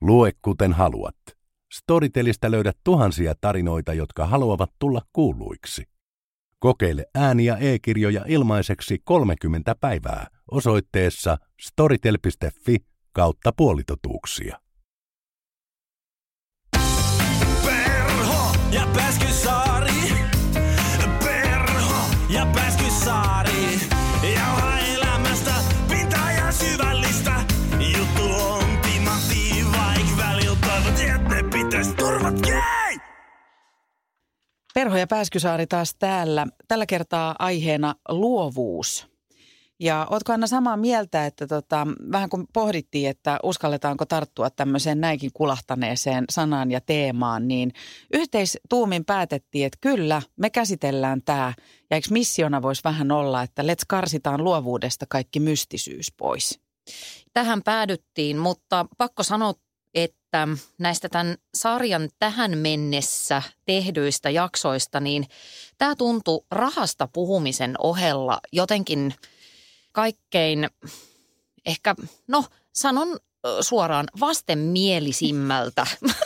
Lue kuten haluat. Storytelistä löydät tuhansia tarinoita, jotka haluavat tulla kuuluiksi. Kokeile ääni- ja e-kirjoja ilmaiseksi 30 päivää osoitteessa storytel.fi kautta puolitotuuksia. Perho ja Pääskysaari. Perho ja Pääskysaari. Perho ja Pääskysaari taas täällä. Tällä kertaa aiheena luovuus. Ja ootko Anna samaa mieltä, että tota, vähän kun pohdittiin, että uskalletaanko tarttua tämmöiseen näinkin kulahtaneeseen sanaan ja teemaan, niin yhteistuumin päätettiin, että kyllä, me käsitellään tämä. Ja eikö missiona voisi vähän olla, että let's karsitaan luovuudesta kaikki mystisyys pois. Tähän päädyttiin, mutta pakko sanoa, että näistä tämän sarjan tähän mennessä tehdyistä jaksoista, niin tämä tuntui rahasta puhumisen ohella jotenkin kaikkein ehkä, no sanon suoraan, vastenmielisimmältä.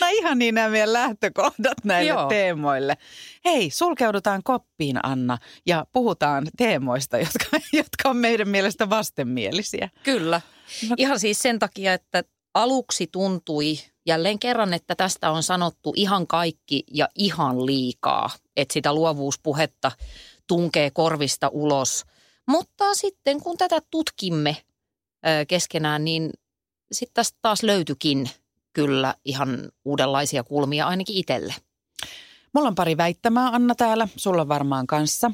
No ihan niin nämä meidän lähtökohdat näille Joo. teemoille. Hei, sulkeudutaan koppiin Anna ja puhutaan teemoista, jotka, jotka on meidän mielestä vastenmielisiä. Kyllä. No- Ihan siis sen takia, että aluksi tuntui jälleen kerran, että tästä on sanottu ihan kaikki ja ihan liikaa. Että sitä luovuuspuhetta tunkee korvista ulos. Mutta sitten kun tätä tutkimme keskenään, niin sitten tästä taas löytyikin kyllä ihan uudenlaisia kulmia ainakin itselle. Mulla on pari väittämää Anna täällä, sulla varmaan kanssa.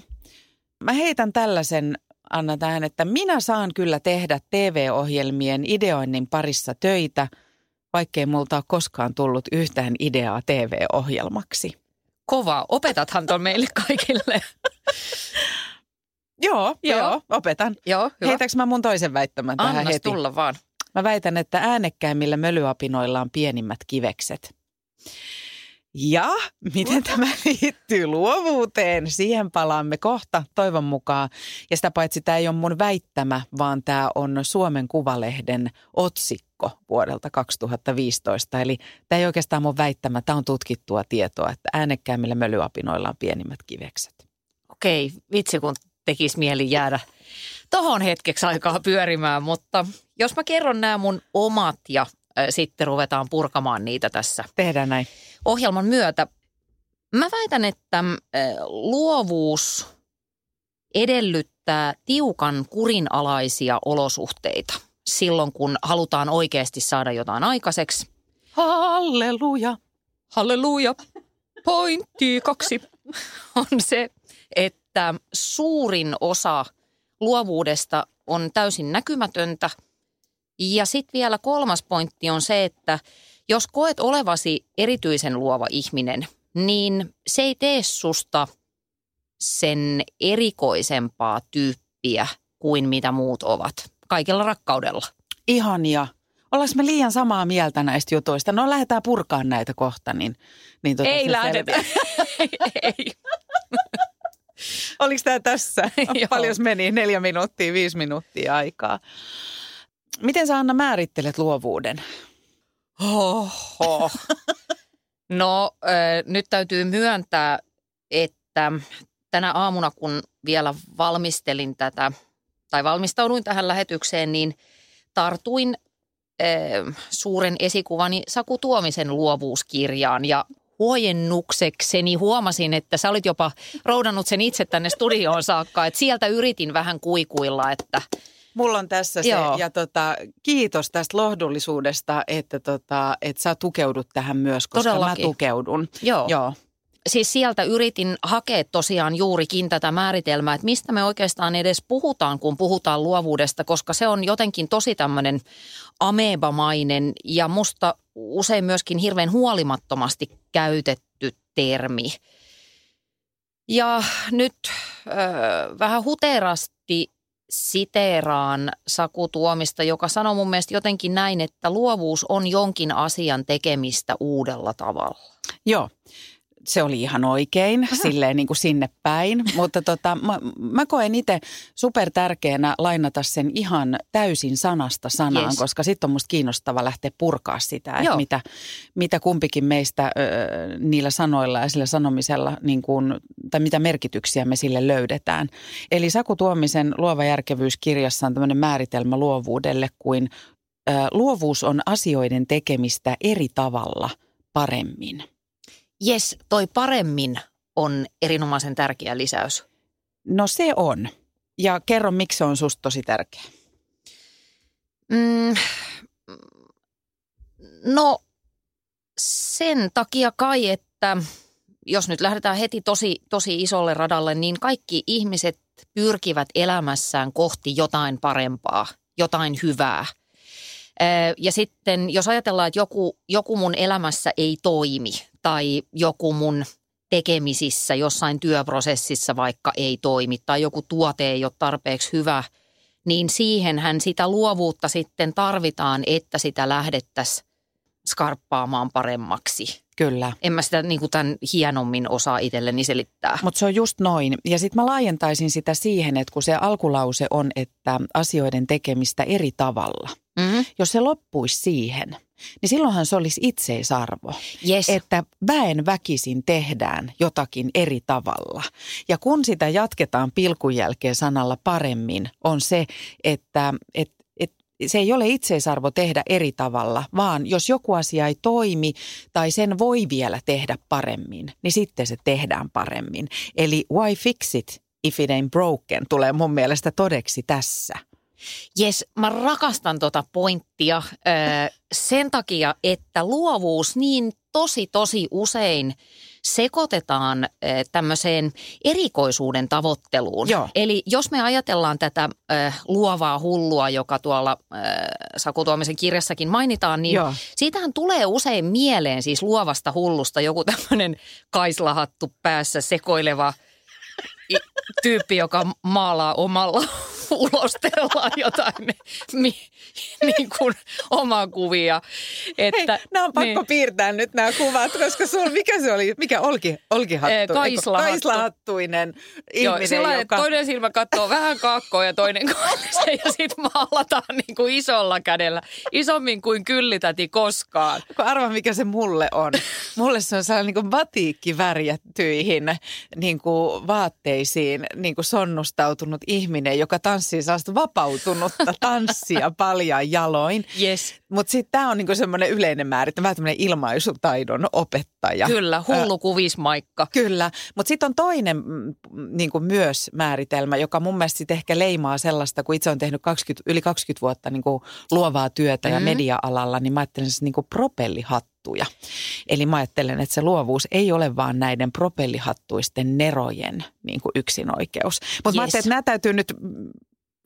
Mä heitän tällaisen Anna tähän, että minä saan kyllä tehdä TV-ohjelmien ideoinnin parissa töitä, vaikkei multa ole koskaan tullut yhtään ideaa TV-ohjelmaksi. Kova, opetathan ton meille kaikille. Joo, joo, Joo. opetan. Joo, hyvä. Heitäks mä mun toisen väittämän tähän Annas heti? tulla vaan. Mä väitän, että äänekkäimmillä mölyapinoilla on pienimmät kivekset. Ja miten tämä liittyy luovuuteen, siihen palaamme kohta toivon mukaan. Ja sitä paitsi tämä ei ole mun väittämä, vaan tämä on Suomen Kuvalehden otsikko vuodelta 2015. Eli tämä ei oikeastaan mun väittämä, tämä on tutkittua tietoa, että äänekkäimmillä mölyapinoilla on pienimmät kivekset. Okei, vitsi kun tekisi mieli jäädä tohon hetkeksi aikaa pyörimään, mutta jos mä kerron nämä mun omat ja sitten ruvetaan purkamaan niitä tässä Tehdään näin. ohjelman myötä. Mä väitän, että luovuus edellyttää tiukan kurinalaisia olosuhteita silloin, kun halutaan oikeasti saada jotain aikaiseksi. Halleluja. Halleluja. Pointti kaksi on se, että suurin osa luovuudesta on täysin näkymätöntä. Ja sitten vielä kolmas pointti on se, että jos koet olevasi erityisen luova ihminen, niin se ei tee susta sen erikoisempaa tyyppiä kuin mitä muut ovat. Kaikella rakkaudella. Ihania. Ollaanko me liian samaa mieltä näistä jutuista? No lähdetään purkaan näitä kohta, niin, niin tota ei lähdetä. ei. Oliko tämä tässä? Paljon meni? Neljä minuuttia, viisi minuuttia aikaa. Miten sä Anna määrittelet luovuuden? Oho. No äh, nyt täytyy myöntää, että tänä aamuna kun vielä valmistelin tätä tai valmistauduin tähän lähetykseen, niin tartuin äh, suuren esikuvani Saku Tuomisen luovuuskirjaan ja huojennuksekseni huomasin, että sä olit jopa roudannut sen itse tänne studioon saakka, että sieltä yritin vähän kuikuilla, että Mulla on tässä se, Joo. ja tota, kiitos tästä lohdullisuudesta, että, tota, että sä tukeudut tähän myös, koska Todellakin. mä tukeudun. joo. Joo. siis sieltä yritin hakea tosiaan juurikin tätä määritelmää, että mistä me oikeastaan edes puhutaan, kun puhutaan luovuudesta, koska se on jotenkin tosi tämmöinen amebamainen ja musta usein myöskin hirveän huolimattomasti käytetty termi. Ja nyt ö, vähän huterasti siteeraan Saku Tuomista, joka sanoi mun mielestä jotenkin näin, että luovuus on jonkin asian tekemistä uudella tavalla. Joo. Se oli ihan oikein, Aha. silleen niin kuin sinne päin. Mutta tota, mä, mä koen itse super tärkeänä lainata sen ihan täysin sanasta sanaan, yes. koska sitten on musta kiinnostava lähteä purkaa sitä, että mitä, mitä kumpikin meistä ö, niillä sanoilla ja sillä sanomisella, niin kuin, tai mitä merkityksiä me sille löydetään. Eli Saku Tuomisen Luova järkevyys kirjassa on tämmöinen määritelmä luovuudelle kuin ö, luovuus on asioiden tekemistä eri tavalla paremmin. Jes, toi paremmin on erinomaisen tärkeä lisäys. No se on. Ja kerro, miksi se on susta tosi tärkeä. Mm, no sen takia kai, että jos nyt lähdetään heti tosi, tosi isolle radalle, niin kaikki ihmiset pyrkivät elämässään kohti jotain parempaa, jotain hyvää. Ja sitten jos ajatellaan, että joku, joku mun elämässä ei toimi tai joku mun tekemisissä jossain työprosessissa vaikka ei toimi tai joku tuote ei ole tarpeeksi hyvä, niin siihenhän sitä luovuutta sitten tarvitaan, että sitä lähdettäisiin skarppaamaan paremmaksi. Kyllä. En mä sitä niin kuin tämän hienommin osaa itselleni selittää. Mutta se on just noin. Ja sitten mä laajentaisin sitä siihen, että kun se alkulause on, että asioiden tekemistä eri tavalla. Mm-hmm. Jos se loppuisi siihen, niin silloinhan se olisi itseisarvo. Yes. Että väen väkisin tehdään jotakin eri tavalla. Ja kun sitä jatketaan pilkun jälkeen sanalla paremmin, on se, että, että se ei ole itseisarvo tehdä eri tavalla, vaan jos joku asia ei toimi tai sen voi vielä tehdä paremmin, niin sitten se tehdään paremmin. Eli why fix it if it ain't broken tulee mun mielestä todeksi tässä. Jes, mä rakastan tota pointtia ö, sen takia, että luovuus niin tosi tosi usein sekoitetaan tämmöiseen erikoisuuden tavoitteluun. Joo. Eli jos me ajatellaan tätä äh, luovaa hullua, joka tuolla äh, Saku Tuomisen kirjassakin mainitaan, niin Joo. siitähän tulee usein mieleen siis luovasta hullusta joku tämmöinen kaislahattu päässä sekoileva – tyyppi, joka maalaa omalla ulostellaan jotain mi, niin kuin omaa kuvia. Että, Hei, nämä on pakko niin. piirtää nyt nämä kuvat, koska sul, mikä se oli, mikä olki, olkihattu? Kaislahattu. Kaislahattuinen ihminen, Joo, sillä joka... toinen silmä katsoo vähän kakkoa ja toinen kohdassa ja sitten maalataan niin kuin isolla kädellä, isommin kuin kyllitäti koskaan. Kun arva, mikä se mulle on. Mulle se on sellainen niin kuin batiikki värjättyihin niin kuin vaatteisiin niin kuin sonnustautunut ihminen, joka tanssii sellaista vapautunutta tanssia paljon jaloin. Yes. Mutta sitten tämä on niinku semmoinen yleinen määritelmä, vähän tämmöinen ilmaisutaidon opettaja. Kyllä, hullu kuvismaikka. Kyllä, mutta sitten on toinen mm, niinku myös määritelmä, joka mun mielestä sit ehkä leimaa sellaista, kun itse on tehnyt 20, yli 20 vuotta niinku luovaa työtä mm-hmm. ja media-alalla, niin mä ajattelen se niinku propellihattuja. Eli mä ajattelen, että se luovuus ei ole vaan näiden propellihattuisten nerojen niin kuin yksinoikeus. Mutta yes. mä ajattelen, että nämä täytyy nyt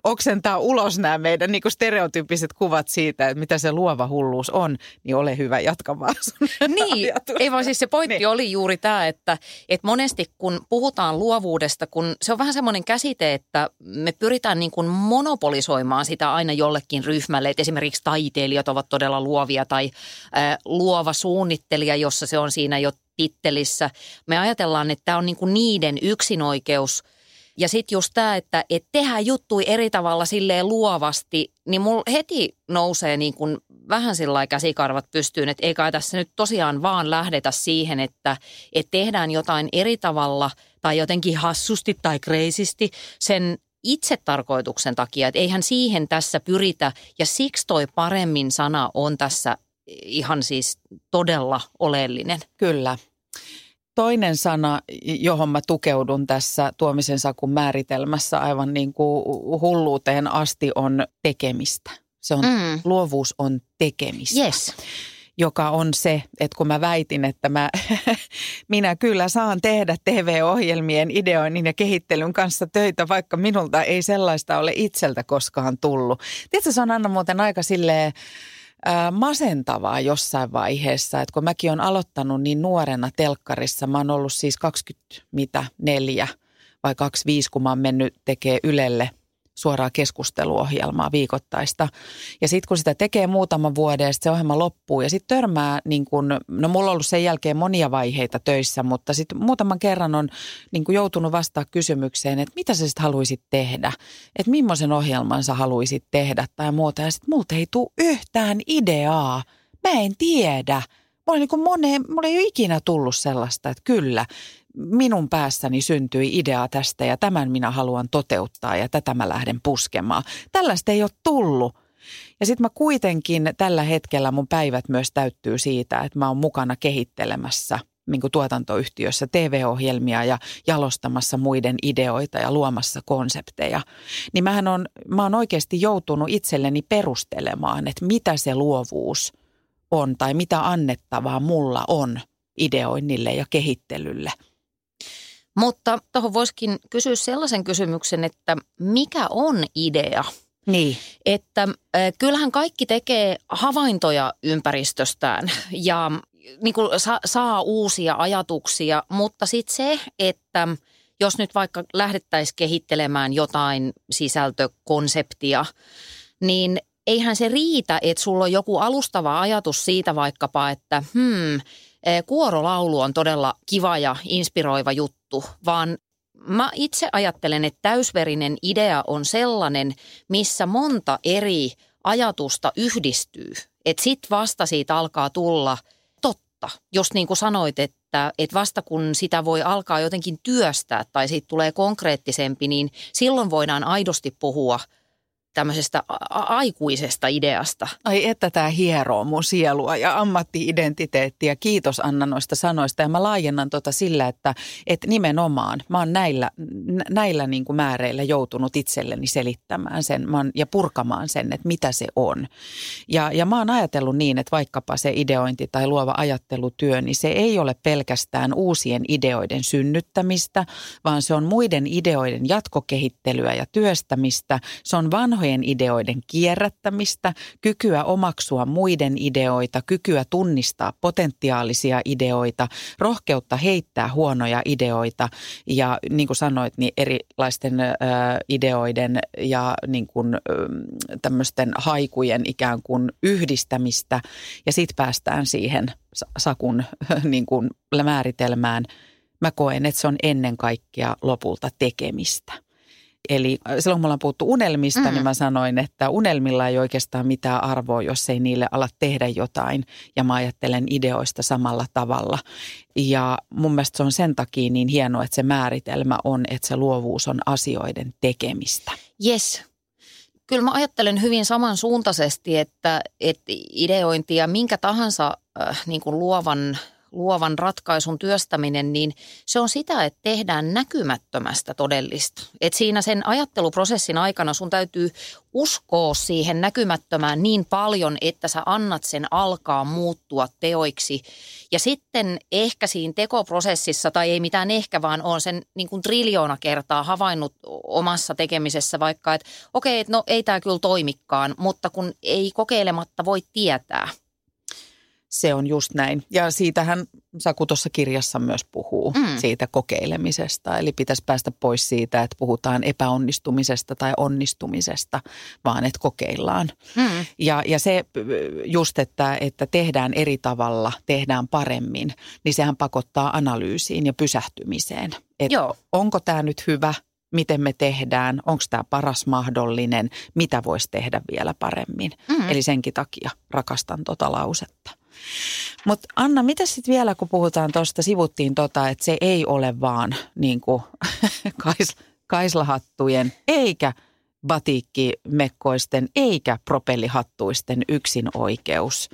oksentaa ulos nämä meidän niin stereotyyppiset kuvat siitä, että mitä se luova hulluus on, niin ole hyvä, jatka vaan Niin, ei vaan siis se pointti niin. oli juuri tämä, että, että monesti kun puhutaan luovuudesta, kun se on vähän semmoinen käsite, että me pyritään niin kuin monopolisoimaan sitä aina jollekin ryhmälle, että esimerkiksi taiteilijat ovat todella luovia tai äh, luova suunnittelija, jossa se on siinä jo tittelissä. Me ajatellaan, että tämä on niin kuin niiden yksinoikeus – ja sitten just tämä, että et tehdään juttui eri tavalla silleen luovasti, niin mulla heti nousee niin kuin vähän sillä käsikarvat pystyyn, että eikä tässä nyt tosiaan vaan lähdetä siihen, että, että tehdään jotain eri tavalla tai jotenkin hassusti tai kreisisti sen itse tarkoituksen takia, että eihän siihen tässä pyritä ja siksi toi paremmin sana on tässä ihan siis todella oleellinen. Kyllä. Toinen sana, johon mä tukeudun tässä Tuomisen Sakun määritelmässä aivan niin kuin hulluuteen asti, on tekemistä. Se on, mm. luovuus on tekemistä. Yes joka on se, että kun mä väitin, että mä, minä kyllä saan tehdä TV-ohjelmien ideoinnin ja kehittelyn kanssa töitä, vaikka minulta ei sellaista ole itseltä koskaan tullut. Tiedätkö, se on aina muuten aika silleen masentavaa jossain vaiheessa, että kun mäkin olen aloittanut niin nuorena telkkarissa, mä oon ollut siis 20 mitä neljä vai 25, kun mä oon mennyt tekemään Ylelle suoraa keskusteluohjelmaa viikoittaista. Ja sitten kun sitä tekee muutaman vuoden ja se ohjelma loppuu ja sitten törmää, niin kun, no mulla on ollut sen jälkeen monia vaiheita töissä, mutta sitten muutaman kerran on niin joutunut vastaa kysymykseen, että mitä sä sitten haluaisit tehdä, että millaisen ohjelman sä haluaisit tehdä tai muuta. Ja sitten multa ei tule yhtään ideaa, mä en tiedä. Mulla, niin moneen, mulla ei ole ikinä tullut sellaista, että kyllä, minun päässäni syntyi idea tästä ja tämän minä haluan toteuttaa ja tätä mä lähden puskemaan. Tällaista ei ole tullut. Ja sitten mä kuitenkin tällä hetkellä mun päivät myös täyttyy siitä, että mä oon mukana kehittelemässä niin tuotantoyhtiössä TV-ohjelmia ja jalostamassa muiden ideoita ja luomassa konsepteja. Niin mähän on, mä oon oikeasti joutunut itselleni perustelemaan, että mitä se luovuus on tai mitä annettavaa mulla on ideoinnille ja kehittelylle – mutta tuohon voisikin kysyä sellaisen kysymyksen, että mikä on idea? Niin. Että äh, kyllähän kaikki tekee havaintoja ympäristöstään ja niin kuin sa- saa uusia ajatuksia, mutta sitten se, että jos nyt vaikka lähdettäisiin kehittelemään jotain sisältökonseptia, niin eihän se riitä, että sulla on joku alustava ajatus siitä vaikkapa, että hmm, kuorolaulu on todella kiva ja inspiroiva juttu, vaan mä itse ajattelen, että täysverinen idea on sellainen, missä monta eri ajatusta yhdistyy. Että sit vasta siitä alkaa tulla totta. Jos niin kuin sanoit, että, että vasta kun sitä voi alkaa jotenkin työstää tai siitä tulee konkreettisempi, niin silloin voidaan aidosti puhua – tämmöisestä a- aikuisesta ideasta. Ai että tämä hieroo mun sielua ja ammattiidentiteettiä. Kiitos Anna noista sanoista. Ja mä laajennan tota sillä, että, että nimenomaan mä oon näillä, näillä niin kuin määreillä joutunut itselleni selittämään sen oon, ja purkamaan sen, että mitä se on. Ja, ja mä oon ajatellut niin, että vaikkapa se ideointi tai luova ajattelutyö, niin se ei ole pelkästään uusien ideoiden synnyttämistä, vaan se on muiden ideoiden jatkokehittelyä ja työstämistä. Se on vanhoja vanhojen ideoiden kierrättämistä, kykyä omaksua muiden ideoita, kykyä tunnistaa potentiaalisia ideoita, rohkeutta heittää huonoja ideoita ja niin kuin sanoit, niin erilaisten ö, ideoiden ja niin kuin, ö, tämmöisten haikujen ikään kuin yhdistämistä ja sitten päästään siihen sakun niin kuin määritelmään. Mä koen, että se on ennen kaikkea lopulta tekemistä. Eli äh, silloin kun me ollaan puhuttu unelmista, mm. niin mä sanoin, että unelmilla ei oikeastaan mitään arvoa, jos ei niille ala tehdä jotain. Ja mä ajattelen ideoista samalla tavalla. Ja mun mielestä se on sen takia niin hienoa, että se määritelmä on, että se luovuus on asioiden tekemistä. Yes, kyllä mä ajattelen hyvin samansuuntaisesti, että, että ideointi ja minkä tahansa äh, niin kuin luovan luovan ratkaisun työstäminen, niin se on sitä, että tehdään näkymättömästä todellista. Et siinä sen ajatteluprosessin aikana sun täytyy uskoa siihen näkymättömään niin paljon, että sä annat sen alkaa muuttua teoiksi. Ja sitten ehkä siinä tekoprosessissa, tai ei mitään ehkä, vaan on sen niin kuin triljoona kertaa havainnut omassa tekemisessä vaikka, että okei, okay, no ei tämä kyllä toimikaan, mutta kun ei kokeilematta voi tietää – se on just näin. Ja siitähän Saku tuossa kirjassa myös puhuu, mm. siitä kokeilemisesta. Eli pitäisi päästä pois siitä, että puhutaan epäonnistumisesta tai onnistumisesta, vaan että kokeillaan. Mm. Ja, ja se just, että, että tehdään eri tavalla, tehdään paremmin, niin sehän pakottaa analyysiin ja pysähtymiseen. Että Joo. onko tämä nyt hyvä, miten me tehdään, onko tämä paras mahdollinen, mitä voisi tehdä vielä paremmin. Mm. Eli senkin takia rakastan tota lausetta. Mutta Anna, mitä sitten vielä, kun puhutaan tuosta, sivuttiin tota, että se ei ole vaan niin kuin kais, kaislahattujen eikä batiikkimekkoisten eikä propellihattuisten yksin oikeus,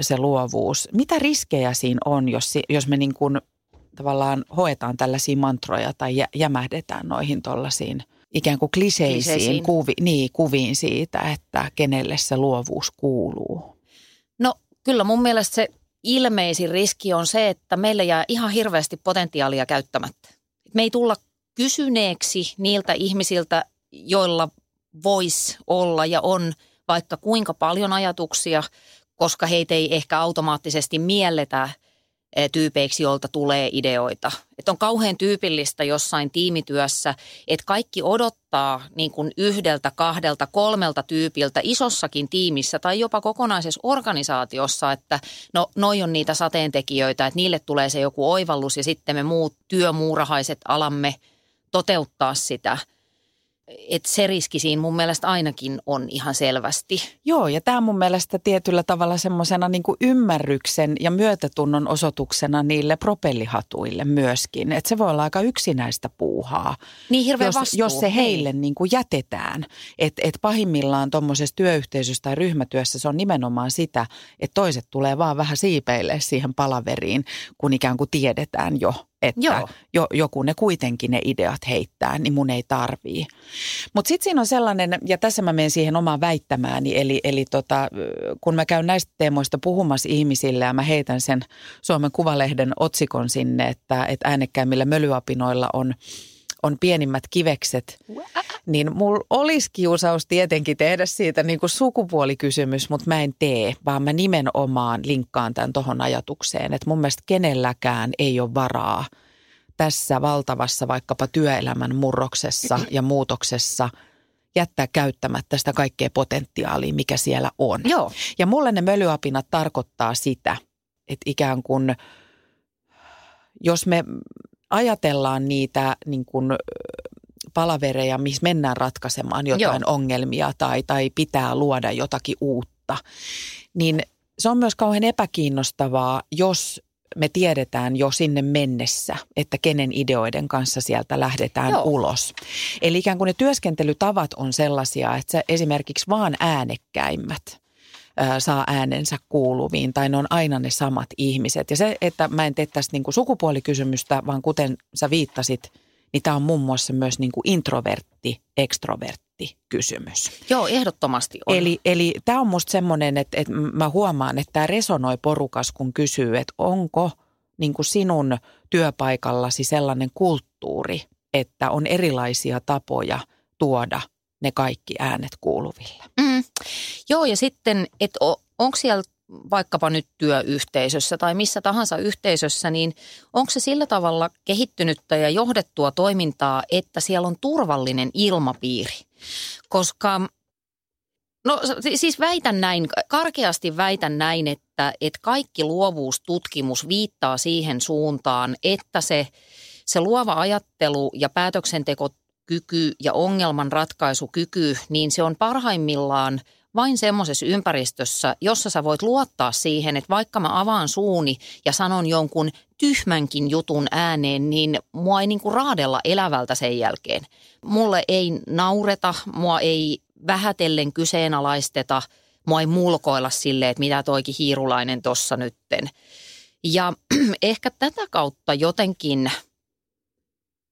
se luovuus. Mitä riskejä siinä on, jos, jos me niin kuin tavallaan hoetaan tällaisia mantroja tai jämähdetään noihin tuollaisiin ikään kuin kliseisiin, kliseisiin. Kuvi, niin, kuviin siitä, että kenelle se luovuus kuuluu? Kyllä mun mielestä se ilmeisin riski on se, että meillä jää ihan hirveästi potentiaalia käyttämättä. Me ei tulla kysyneeksi niiltä ihmisiltä, joilla voisi olla ja on vaikka kuinka paljon ajatuksia, koska heitä ei ehkä automaattisesti mielletä tyypeiksi, jolta tulee ideoita. Että on kauhean tyypillistä jossain tiimityössä, että kaikki odottaa niin kuin yhdeltä, kahdelta, kolmelta tyypiltä isossakin tiimissä tai jopa kokonaisessa organisaatiossa, että no noi on niitä sateentekijöitä, että niille tulee se joku oivallus ja sitten me muut työmuurahaiset alamme toteuttaa sitä – että se riski siinä mun mielestä ainakin on ihan selvästi. Joo, ja tämä mun mielestä tietyllä tavalla semmoisena niin ymmärryksen ja myötätunnon osoituksena niille propellihatuille myöskin. Että se voi olla aika yksinäistä puuhaa. Niin hirveä jos, vastuu. jos se heille niin. kuin jätetään. Että et pahimmillaan tuommoisessa työyhteisössä tai ryhmätyössä se on nimenomaan sitä, että toiset tulee vaan vähän siipeille siihen palaveriin, kun ikään kuin tiedetään jo, että Joo. Jo, joku ne kuitenkin ne ideat heittää, niin mun ei tarvii. Mutta sitten siinä on sellainen, ja tässä mä menen siihen omaan väittämääni, eli, eli tota, kun mä käyn näistä teemoista puhumassa ihmisille ja mä heitän sen Suomen Kuvalehden otsikon sinne, että, että äänekkäimmillä mölyapinoilla on on pienimmät kivekset, niin mulla olisi kiusaus tietenkin tehdä siitä niin kuin sukupuolikysymys, mutta mä en tee, vaan mä nimenomaan linkkaan tämän tuohon ajatukseen, että mun mielestä kenelläkään ei ole varaa tässä valtavassa vaikkapa työelämän murroksessa ja muutoksessa jättää käyttämättä sitä kaikkea potentiaalia, mikä siellä on. Joo. Ja mulle ne mölyapinat tarkoittaa sitä, että ikään kuin jos me ajatellaan niitä niin kuin palavereja, missä mennään ratkaisemaan jotain Joo. ongelmia tai, tai pitää luoda jotakin uutta, niin se on myös kauhean epäkiinnostavaa, jos me tiedetään jo sinne mennessä, että kenen ideoiden kanssa sieltä lähdetään Joo. ulos. Eli ikään kuin ne työskentelytavat on sellaisia, että esimerkiksi vaan äänekkäimmät – saa äänensä kuuluviin tai ne on aina ne samat ihmiset. Ja se, että mä en tee tästä niin kuin sukupuolikysymystä, vaan kuten sä viittasit, niin tämä on muun muassa myös niin kuin introvertti, ekstrovertti kysymys. Joo, ehdottomasti on. Eli, eli tämä on musta semmoinen, että, että mä huomaan, että tämä resonoi porukas, kun kysyy, että onko niin kuin sinun työpaikallasi sellainen kulttuuri, että on erilaisia tapoja tuoda ne kaikki äänet kuuluville. Mm. Joo, ja sitten, että onko siellä vaikkapa nyt työyhteisössä tai missä tahansa yhteisössä, niin onko se sillä tavalla kehittynyttä ja johdettua toimintaa, että siellä on turvallinen ilmapiiri? Koska, no siis väitän näin, karkeasti väitän näin, että, että kaikki luovuustutkimus viittaa siihen suuntaan, että se, se luova ajattelu ja päätöksenteko kyky ja ongelmanratkaisukyky, niin se on parhaimmillaan vain semmoisessa ympäristössä, jossa sä voit luottaa siihen, että vaikka mä avaan suuni ja sanon jonkun tyhmänkin jutun ääneen, niin mua ei niinku raadella elävältä sen jälkeen. Mulle ei naureta, mua ei vähätellen kyseenalaisteta, mua ei mulkoilla silleen, että mitä toikin hiirulainen tossa nytten. Ja ehkä tätä kautta jotenkin –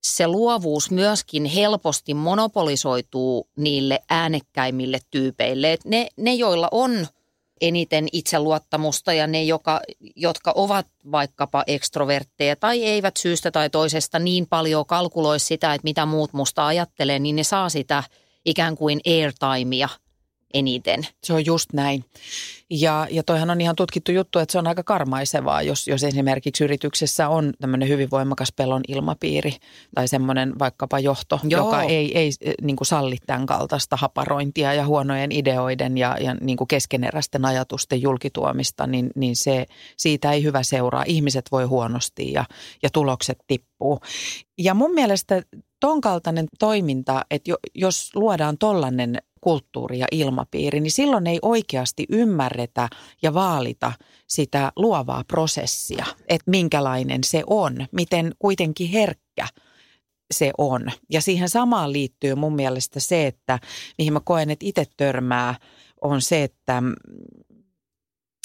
se luovuus myöskin helposti monopolisoituu niille äänekkäimmille tyypeille. Et ne, ne, joilla on eniten itseluottamusta ja ne, joka, jotka ovat vaikkapa ekstrovertteja tai eivät syystä tai toisesta niin paljon kalkuloi sitä, että mitä muut musta ajattelee, niin ne saa sitä ikään kuin airtimea – eniten. Se on just näin. Ja, ja toihan on ihan tutkittu juttu, että se on aika karmaisevaa, jos, jos esimerkiksi yrityksessä on tämmöinen hyvin voimakas pelon ilmapiiri tai semmoinen vaikkapa johto, Joo. joka ei, ei niin kuin salli tämän kaltaista haparointia ja huonojen ideoiden ja, ja niin kuin keskeneräisten ajatusten julkituomista, niin, niin se, siitä ei hyvä seuraa. Ihmiset voi huonosti ja, ja tulokset tippuu. Ja mun mielestä ton kaltainen toiminta, että jos luodaan tollainen kulttuuri ja ilmapiiri, niin silloin ei oikeasti ymmärretä ja vaalita sitä luovaa prosessia, että minkälainen se on, miten kuitenkin herkkä se on. Ja siihen samaan liittyy mun mielestä se, että mihin mä koen, että itse törmää, on se, että mm,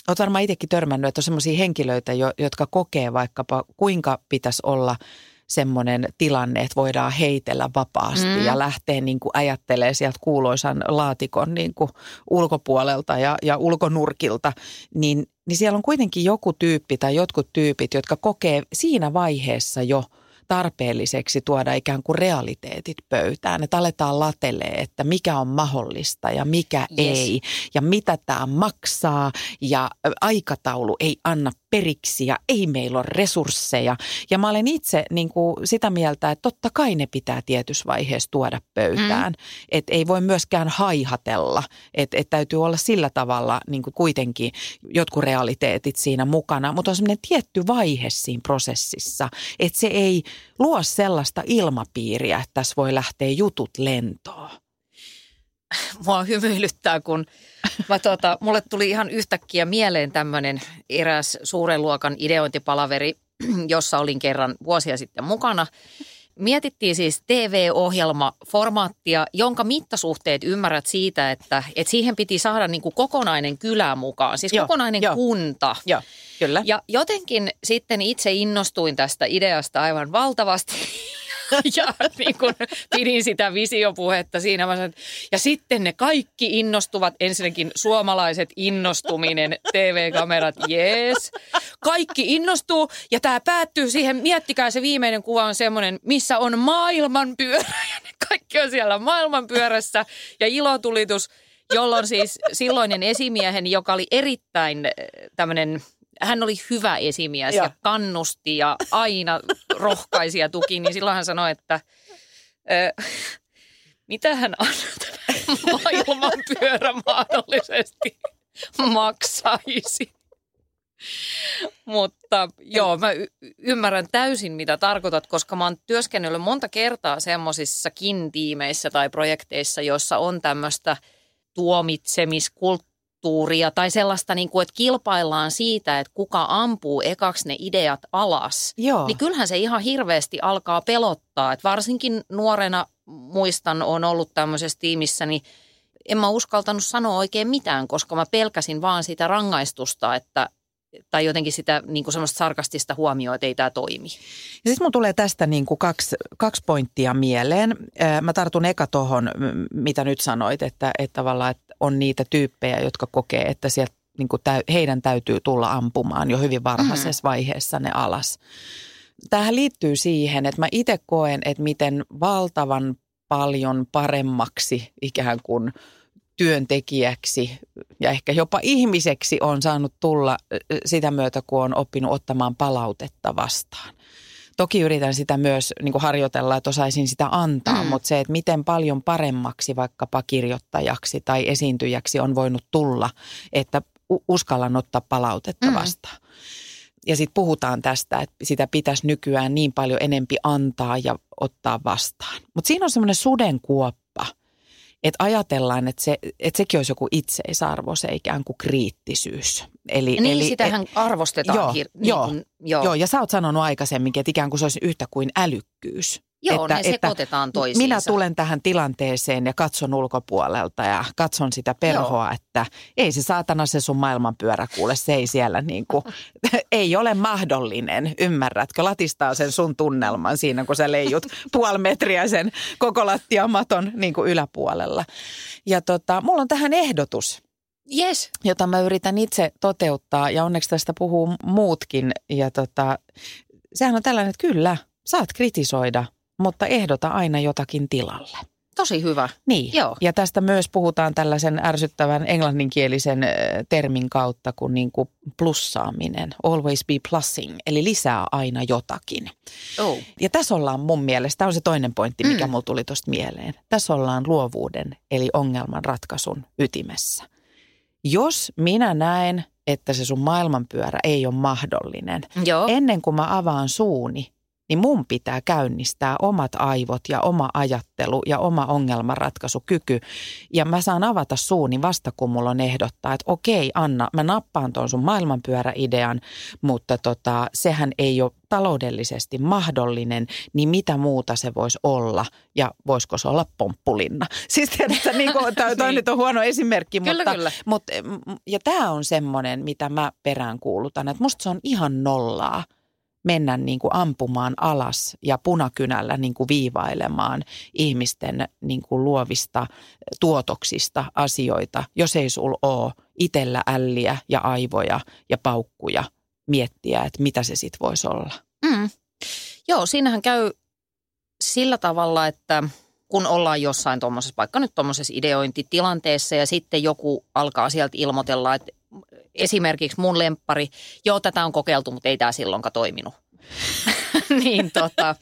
Olet varmaan itsekin törmännyt, että on sellaisia henkilöitä, jotka kokee vaikkapa kuinka pitäisi olla – semmoinen tilanne, että voidaan heitellä vapaasti mm. ja lähteä niin kuin ajattelee sieltä kuuloisan laatikon niin kuin ulkopuolelta ja, ja ulkonurkilta, niin, niin siellä on kuitenkin joku tyyppi tai jotkut tyypit, jotka kokee siinä vaiheessa jo – tarpeelliseksi tuoda ikään kuin realiteetit pöytään. Että aletaan latelee, että mikä on mahdollista ja mikä yes. ei ja mitä tämä maksaa ja aikataulu ei anna periksi ja ei meillä ole resursseja. Ja mä olen itse niin kuin sitä mieltä, että totta kai ne pitää tietyssä vaiheessa tuoda pöytään. Mm. Että ei voi myöskään haihatella, että et täytyy olla sillä tavalla niin kuin kuitenkin jotkut realiteetit siinä mukana. Mutta on semmoinen tietty vaihe siinä prosessissa, että se ei luo sellaista ilmapiiriä, että tässä voi lähteä jutut lentoon mua hymyilyttää, kun mä tota, mulle tuli ihan yhtäkkiä mieleen tämmöinen eräs suuren luokan ideointipalaveri, jossa olin kerran vuosia sitten mukana. Mietittiin siis TV-ohjelmaformaattia, jonka mittasuhteet ymmärrät siitä, että, että siihen piti saada niin kuin kokonainen kylä mukaan, siis joo, kokonainen jo. kunta. Joo, kyllä. Ja jotenkin sitten itse innostuin tästä ideasta aivan valtavasti ja niin kun pidin sitä visiopuhetta siinä. Sanoin, ja sitten ne kaikki innostuvat, ensinnäkin suomalaiset innostuminen, TV-kamerat, jees. Kaikki innostuu ja tämä päättyy siihen, miettikää se viimeinen kuva on semmoinen, missä on maailmanpyörä ja ne kaikki on siellä maailmanpyörässä ja ilotulitus, jolloin siis silloinen esimiehen, joka oli erittäin eh, tämmöinen – hän oli hyvä esimies ja, ja kannusti ja aina rohkaisi ja tuki, niin silloin hän sanoi, että ö, mitä hän maailman pyörä mahdollisesti maksaisi. Mutta joo, mä y- ymmärrän täysin, mitä tarkoitat, koska mä oon työskennellyt monta kertaa semmoisissakin tiimeissä tai projekteissa, joissa on tämmöistä tuomitsemiskulttuuria kulttuuria tai sellaista, niin kuin, että kilpaillaan siitä, että kuka ampuu ekaksi ne ideat alas, Joo. niin kyllähän se ihan hirveästi alkaa pelottaa. Että varsinkin nuorena muistan, on ollut tämmöisessä tiimissä, niin en mä uskaltanut sanoa oikein mitään, koska mä pelkäsin vaan sitä rangaistusta, että tai jotenkin sitä niin kuin semmoista sarkastista huomioa, että ei tämä toimi. Ja sitten mun tulee tästä niin kuin kaksi, kaksi pointtia mieleen. Mä tartun eka tuohon, mitä nyt sanoit, että, että tavallaan että on niitä tyyppejä, jotka kokee, että sieltä niin kuin täy, heidän täytyy tulla ampumaan jo hyvin varhaisessa mm. vaiheessa ne alas. Tähän liittyy siihen, että mä itse koen, että miten valtavan paljon paremmaksi ikään kuin työntekijäksi ja ehkä jopa ihmiseksi on saanut tulla sitä myötä, kun on oppinut ottamaan palautetta vastaan. Toki yritän sitä myös niin kuin harjoitella, että osaisin sitä antaa, mm. mutta se, että miten paljon paremmaksi vaikkapa kirjoittajaksi tai esiintyjäksi on voinut tulla, että uskallan ottaa palautetta mm. vastaan. Ja sitten puhutaan tästä, että sitä pitäisi nykyään niin paljon enempi antaa ja ottaa vastaan. Mutta siinä on semmoinen sudenkuoppa – että ajatellaan, että, se, että sekin olisi joku itseisarvo, se ikään kuin kriittisyys. Eli, niin, eli, sitähän et, arvostetaan. Joo, hir- niin joo, kuin, joo. joo, ja sä oot sanonut aikaisemminkin, että ikään kuin se olisi yhtä kuin älykkyys. Joo, että, ne sekoitetaan toisiinsa. Minä tulen tähän tilanteeseen ja katson ulkopuolelta ja katson sitä perhoa, Joo. että ei se saatana se sun maailmanpyörä kuule, se ei siellä niin kuin, ei ole mahdollinen, ymmärrätkö? Latistaa sen sun tunnelman siinä, kun sä leijut puoli metriä sen koko lattiamaton niin kuin yläpuolella. Ja tota, mulla on tähän ehdotus. Yes. Jota mä yritän itse toteuttaa ja onneksi tästä puhuu muutkin. Ja tota, sehän on tällainen, että kyllä, saat kritisoida – mutta ehdota aina jotakin tilalle. Tosi hyvä. Niin, Joo. ja tästä myös puhutaan tällaisen ärsyttävän englanninkielisen termin kautta kuin, niin kuin plussaaminen, always be plussing, eli lisää aina jotakin. Oh. Ja tässä ollaan mun mielestä, tämä on se toinen pointti, mikä mm. mulla tuli tuosta mieleen. Tässä ollaan luovuuden, eli ongelman ratkaisun ytimessä. Jos minä näen, että se sun maailmanpyörä ei ole mahdollinen, Joo. ennen kuin mä avaan suuni, niin mun pitää käynnistää omat aivot ja oma ajattelu ja oma ongelmanratkaisukyky. Ja mä saan avata suuni vasta, kun mulla on ehdottaa, että okei Anna, mä nappaan tuon sun maailmanpyöräidean, mutta tota, sehän ei ole taloudellisesti mahdollinen, niin mitä muuta se voisi olla ja voisiko se olla pomppulinna? Siis tiedätkö, niin kuin, toi, toi niin. nyt on huono esimerkki, kyllä, mutta, kyllä. mutta ja tämä on semmoinen, mitä mä perään kuulutan, että musta se on ihan nollaa – mennä niin kuin ampumaan alas ja punakynällä niin kuin viivailemaan ihmisten niin kuin luovista tuotoksista asioita, jos ei sul ole itellä älliä ja aivoja ja paukkuja miettiä, että mitä se sitten voisi olla. Mm. Joo, siinähän käy sillä tavalla, että kun ollaan jossain tuommoisessa, vaikka nyt tuommoisessa ideointitilanteessa ja sitten joku alkaa sieltä ilmoitella, että esimerkiksi mun lemppari, joo tätä on kokeiltu, mutta ei tämä silloinkaan toiminut. niin, tota,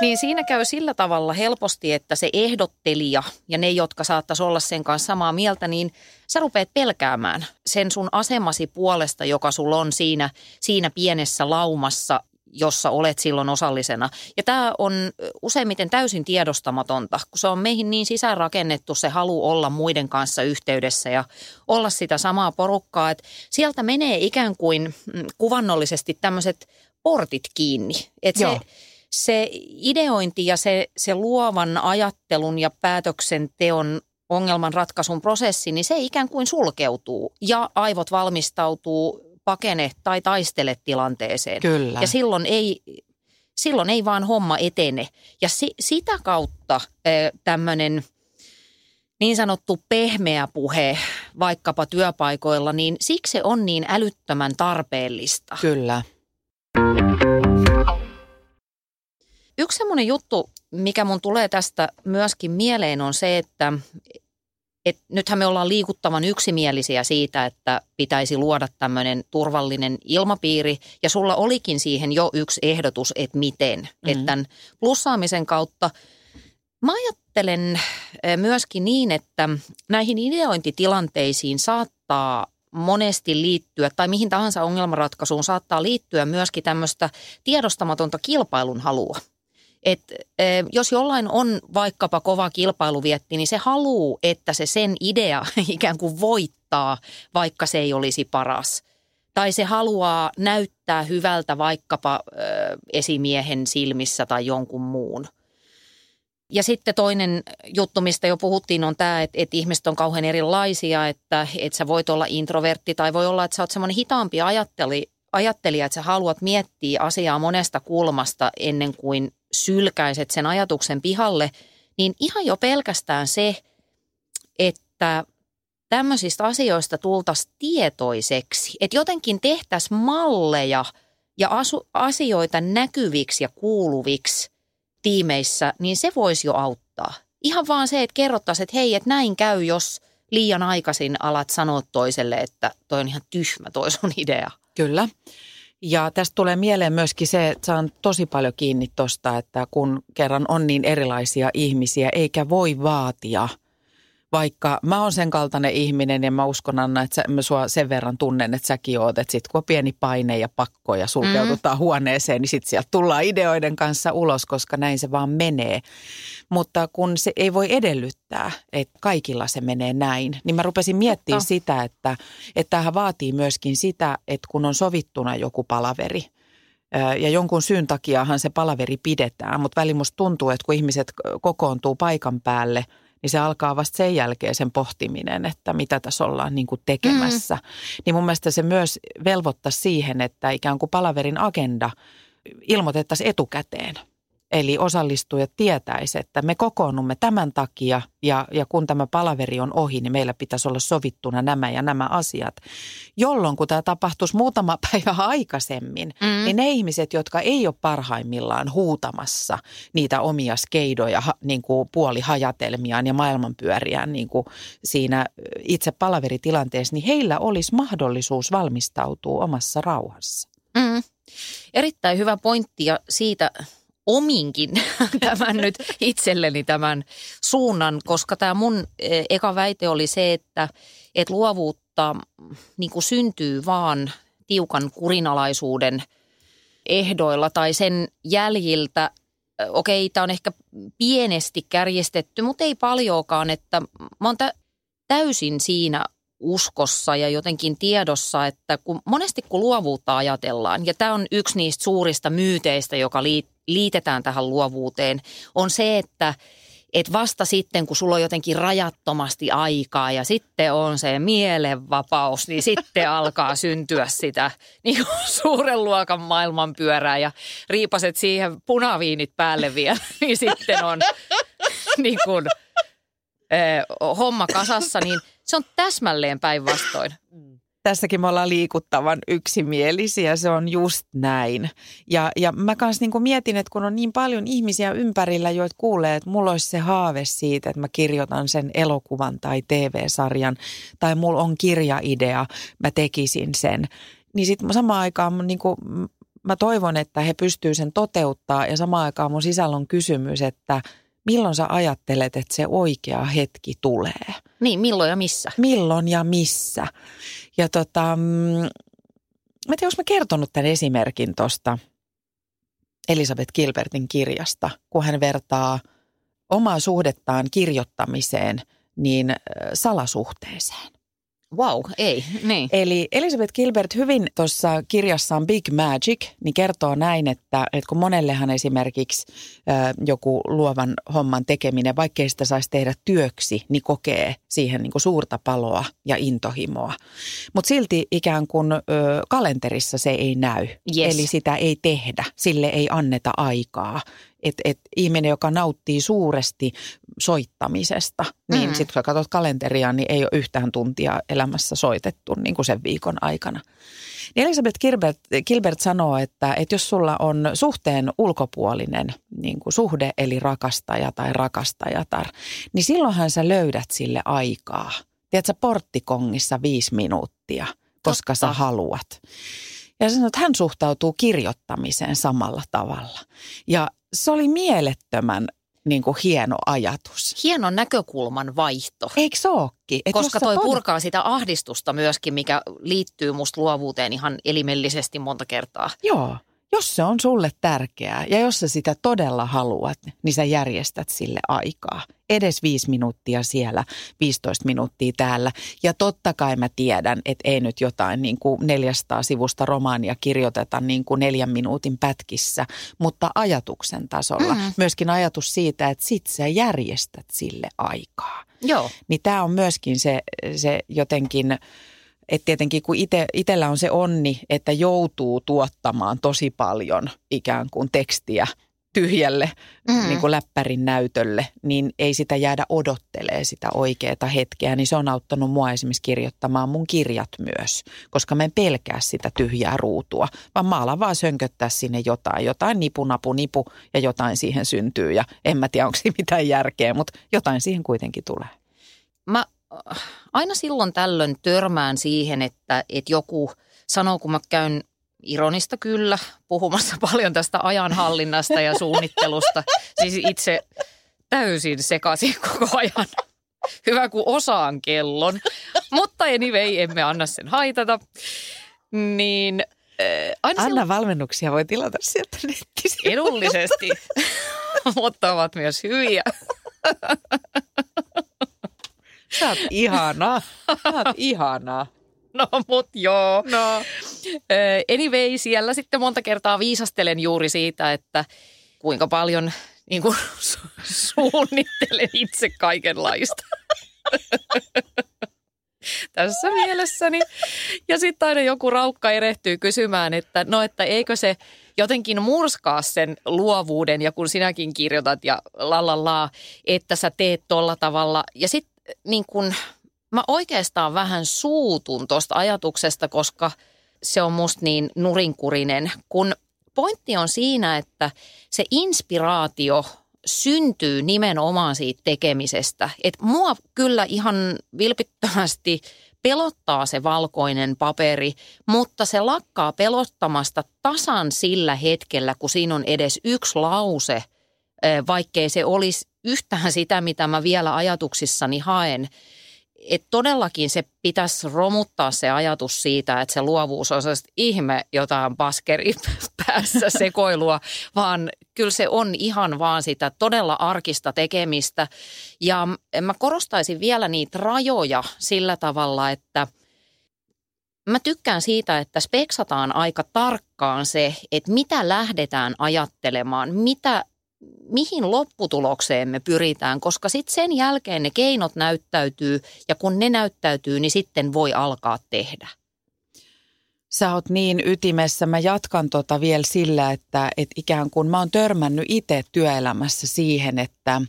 niin siinä käy sillä tavalla helposti, että se ehdottelija ja ne, jotka saattaisi olla sen kanssa samaa mieltä, niin sä rupeat pelkäämään sen sun asemasi puolesta, joka sulla on siinä, siinä pienessä laumassa, jossa olet silloin osallisena. Ja tämä on useimmiten täysin tiedostamatonta, kun se on meihin niin sisäänrakennettu se halu olla muiden kanssa yhteydessä ja olla sitä samaa porukkaa, että sieltä menee ikään kuin mm, kuvannollisesti tämmöiset portit kiinni. Että se, se ideointi ja se, se luovan ajattelun ja päätöksenteon ongelmanratkaisun prosessi, niin se ikään kuin sulkeutuu ja aivot valmistautuu pakene tai taistele tilanteeseen. Kyllä. Ja silloin ei, silloin ei vaan homma etene. Ja si, sitä kautta tämmöinen niin sanottu pehmeä puhe vaikkapa työpaikoilla, niin siksi se on niin älyttömän tarpeellista. Kyllä. Yksi semmoinen juttu, mikä mun tulee tästä myöskin mieleen on se, että et nythän me ollaan liikuttavan yksimielisiä siitä, että pitäisi luoda tämmöinen turvallinen ilmapiiri. Ja sulla olikin siihen jo yksi ehdotus, että miten. Mm-hmm. Että tämän plussaamisen kautta mä ajattelen myöskin niin, että näihin ideointitilanteisiin saattaa monesti liittyä, tai mihin tahansa ongelmanratkaisuun saattaa liittyä myöskin tämmöistä tiedostamatonta kilpailun halua. Et, jos jollain on vaikkapa kova kilpailuvietti, niin se haluaa, että se sen idea ikään kuin voittaa, vaikka se ei olisi paras. Tai se haluaa näyttää hyvältä vaikkapa ö, esimiehen silmissä tai jonkun muun. Ja sitten toinen juttu, mistä jo puhuttiin, on tämä, että, että ihmiset on kauhean erilaisia, että, että sä voit olla introvertti tai voi olla, että sä oot semmoinen hitaampi ajatteli, ajattelija, että sä haluat miettiä asiaa monesta kulmasta ennen kuin sylkäiset sen ajatuksen pihalle, niin ihan jo pelkästään se, että tämmöisistä asioista tultaisiin tietoiseksi, että jotenkin tehtäisiin malleja ja asu, asioita näkyviksi ja kuuluviksi tiimeissä, niin se voisi jo auttaa. Ihan vaan se, että kerrottaisiin, että hei, että näin käy, jos liian aikaisin alat sanoa toiselle, että toi on ihan tyhmä toi sun idea. Kyllä. Ja tästä tulee mieleen myöskin se, että saan tosi paljon kiinni tuosta, että kun kerran on niin erilaisia ihmisiä, eikä voi vaatia – vaikka mä oon sen kaltainen ihminen ja mä uskon Anna, että mä sua sen verran tunnen, että säkin oot, että sit kun on pieni paine ja pakko ja sulkeudutaan mm. huoneeseen, niin sit sieltä tullaan ideoiden kanssa ulos, koska näin se vaan menee. Mutta kun se ei voi edellyttää, että kaikilla se menee näin, niin mä rupesin miettimään Totta. sitä, että, että tämähän vaatii myöskin sitä, että kun on sovittuna joku palaveri, ja jonkun syyn takiahan se palaveri pidetään, mutta väli musta tuntuu, että kun ihmiset kokoontuu paikan päälle – niin se alkaa vasta sen jälkeen sen pohtiminen, että mitä tässä ollaan niin kuin tekemässä. Mm. Niin mun mielestä se myös velvoittaa siihen, että ikään kuin palaverin agenda ilmoitettaisiin etukäteen – Eli osallistujat tietäisi, että me kokoonnumme tämän takia ja, ja kun tämä palaveri on ohi, niin meillä pitäisi olla sovittuna nämä ja nämä asiat. Jolloin kun tämä tapahtuisi muutama päivä aikaisemmin, mm. niin ne ihmiset, jotka ei ole parhaimmillaan huutamassa niitä omia skeidoja, niin kuin puolihajatelmiaan ja maailmanpyöriään niin kuin siinä itse palaveritilanteessa, niin heillä olisi mahdollisuus valmistautua omassa rauhassa. Mm. Erittäin hyvä pointti ja siitä ominkin tämän nyt itselleni tämän suunnan, koska tämä mun e, eka väite oli se, että, että luovuutta niin kuin syntyy vaan tiukan kurinalaisuuden ehdoilla tai sen jäljiltä. Okei, tämä on ehkä pienesti kärjestetty, mutta ei paljoakaan, että mä oon täysin siinä uskossa ja jotenkin tiedossa, että kun, monesti kun luovuutta ajatellaan, ja tämä on yksi niistä suurista myyteistä, joka liitetään tähän luovuuteen, on se, että et vasta sitten, kun sulla on jotenkin rajattomasti aikaa ja sitten on se mielenvapaus, niin sitten alkaa syntyä sitä niin suuren luokan maailmanpyörää ja riipaset siihen punaviinit päälle vielä, niin sitten on niin kuin, eh, homma kasassa, niin – se on täsmälleen päinvastoin. Tässäkin me ollaan liikuttavan yksimielisiä, se on just näin. Ja, ja mä kanssa niin mietin, että kun on niin paljon ihmisiä ympärillä, joita kuulee, että mulla olisi se haave siitä, että mä kirjoitan sen elokuvan tai TV-sarjan, tai mulla on kirjaidea, mä tekisin sen. Niin sitten samaan aikaan niin kuin, mä toivon, että he pystyvät sen toteuttaa ja samaan aikaan mun sisällä on kysymys, että milloin sä ajattelet, että se oikea hetki tulee? Niin, milloin ja missä? Milloin ja missä? Ja tota, mm, mä en tiedä, mä kertonut tämän esimerkin tuosta Elisabeth Gilbertin kirjasta, kun hän vertaa omaa suhdettaan kirjoittamiseen niin salasuhteeseen. Wow, ei, niin. Eli Elizabeth Gilbert hyvin tuossa kirjassaan Big Magic niin kertoo näin, että, että kun monellehan esimerkiksi äh, joku luovan homman tekeminen, vaikkei sitä saisi tehdä työksi, niin kokee siihen niin kuin suurta paloa ja intohimoa. Mutta silti ikään kuin äh, kalenterissa se ei näy, Yes. eli sitä ei tehdä, sille ei anneta aikaa. Että et ihminen, joka nauttii suuresti soittamisesta, niin Mm. sitten kun sä katsot kalenteria, niin ei ole yhtään tuntia elämässä soitettu niin kuin sen viikon aikana. Niin Elisabeth Gilbert, Gilbert sanoo, että, että jos sulla on suhteen ulkopuolinen niin kuin suhde, eli rakastaja tai rakastajatar, niin silloinhan sä löydät sille aikaa. Tiedätkö, porttikongissa viisi minuuttia, koska Totta. sä haluat. Ja sanoi, että hän suhtautuu kirjoittamiseen samalla tavalla. Ja se oli mielettömän niin kuin hieno ajatus. Hieno näkökulman vaihto. Eikö se ookin? Et Koska toi tod- purkaa sitä ahdistusta myöskin, mikä liittyy musta luovuuteen ihan elimellisesti monta kertaa. Joo, jos se on sulle tärkeää ja jos sä sitä todella haluat, niin sä järjestät sille aikaa. Edes viisi minuuttia siellä, 15 minuuttia täällä. Ja totta kai mä tiedän, että ei nyt jotain niin kuin 400 sivusta romaania kirjoiteta niin kuin neljän minuutin pätkissä, mutta ajatuksen tasolla. Mm. Myöskin ajatus siitä, että sit sä järjestät sille aikaa. Joo. Niin tämä on myöskin se, se jotenkin, että tietenkin kun ite, itsellä on se onni, että joutuu tuottamaan tosi paljon ikään kuin tekstiä tyhjälle Mm. niin kuin läppärin näytölle, niin ei sitä jäädä odottelee sitä oikeaa hetkeä. Niin se on auttanut mua esimerkiksi kirjoittamaan mun kirjat myös, koska mä en pelkää sitä tyhjää ruutua, vaan mä alan vaan sönköttää sinne jotain, jotain nipu, napu, nipu ja jotain siihen syntyy. Ja en mä tiedä, onko siinä mitään järkeä, mutta jotain siihen kuitenkin tulee. Mä aina silloin tällöin törmään siihen, että, että joku sanoo, kun mä käyn ironista kyllä, puhumassa paljon tästä ajanhallinnasta ja suunnittelusta. Siis itse täysin sekaisin koko ajan. Hyvä, kun osaan kellon. Mutta anyway, emme anna sen haitata. Niin äh, aina silloin Anna valmennuksia voi tilata sieltä nettisivuilta. edullisesti, mutta ovat myös hyviä. Sä oot ihanaa. Sä oot ihanaa. No mut joo. No. Anyway, siellä sitten monta kertaa viisastelen juuri siitä, että kuinka paljon niin kuin, su- suunnittelen itse kaikenlaista. Tässä mielessäni. Ja sitten aina joku raukka erehtyy kysymään, että no, että eikö se jotenkin murskaa sen luovuuden ja kun sinäkin kirjoitat ja la la la, että sä teet tolla tavalla. Ja sitten niin kun, mä oikeastaan vähän suutun tuosta ajatuksesta, koska se on musta niin nurinkurinen, kun pointti on siinä, että se inspiraatio syntyy nimenomaan siitä tekemisestä. Että mua kyllä ihan vilpittömästi pelottaa se valkoinen paperi, mutta se lakkaa pelottamasta tasan sillä hetkellä, kun siinä on edes yksi lause, eh, vaikkei se olisi yhtään sitä, mitä mä vielä ajatuksissani haen. Et todellakin se pitäisi romuttaa se ajatus siitä, että se luovuus on sellaista ihme jotain paskeri päässä sekoilua, vaan kyllä se on ihan vaan sitä todella arkista tekemistä. Ja mä korostaisin vielä niitä rajoja sillä tavalla, että mä tykkään siitä, että speksataan aika tarkkaan se, että mitä lähdetään ajattelemaan, mitä mihin lopputulokseen me pyritään, koska sitten sen jälkeen ne keinot näyttäytyy ja kun ne näyttäytyy, niin sitten voi alkaa tehdä. Sä oot niin ytimessä. Mä jatkan tota vielä sillä, että, että ikään kuin mä oon törmännyt itse työelämässä siihen, että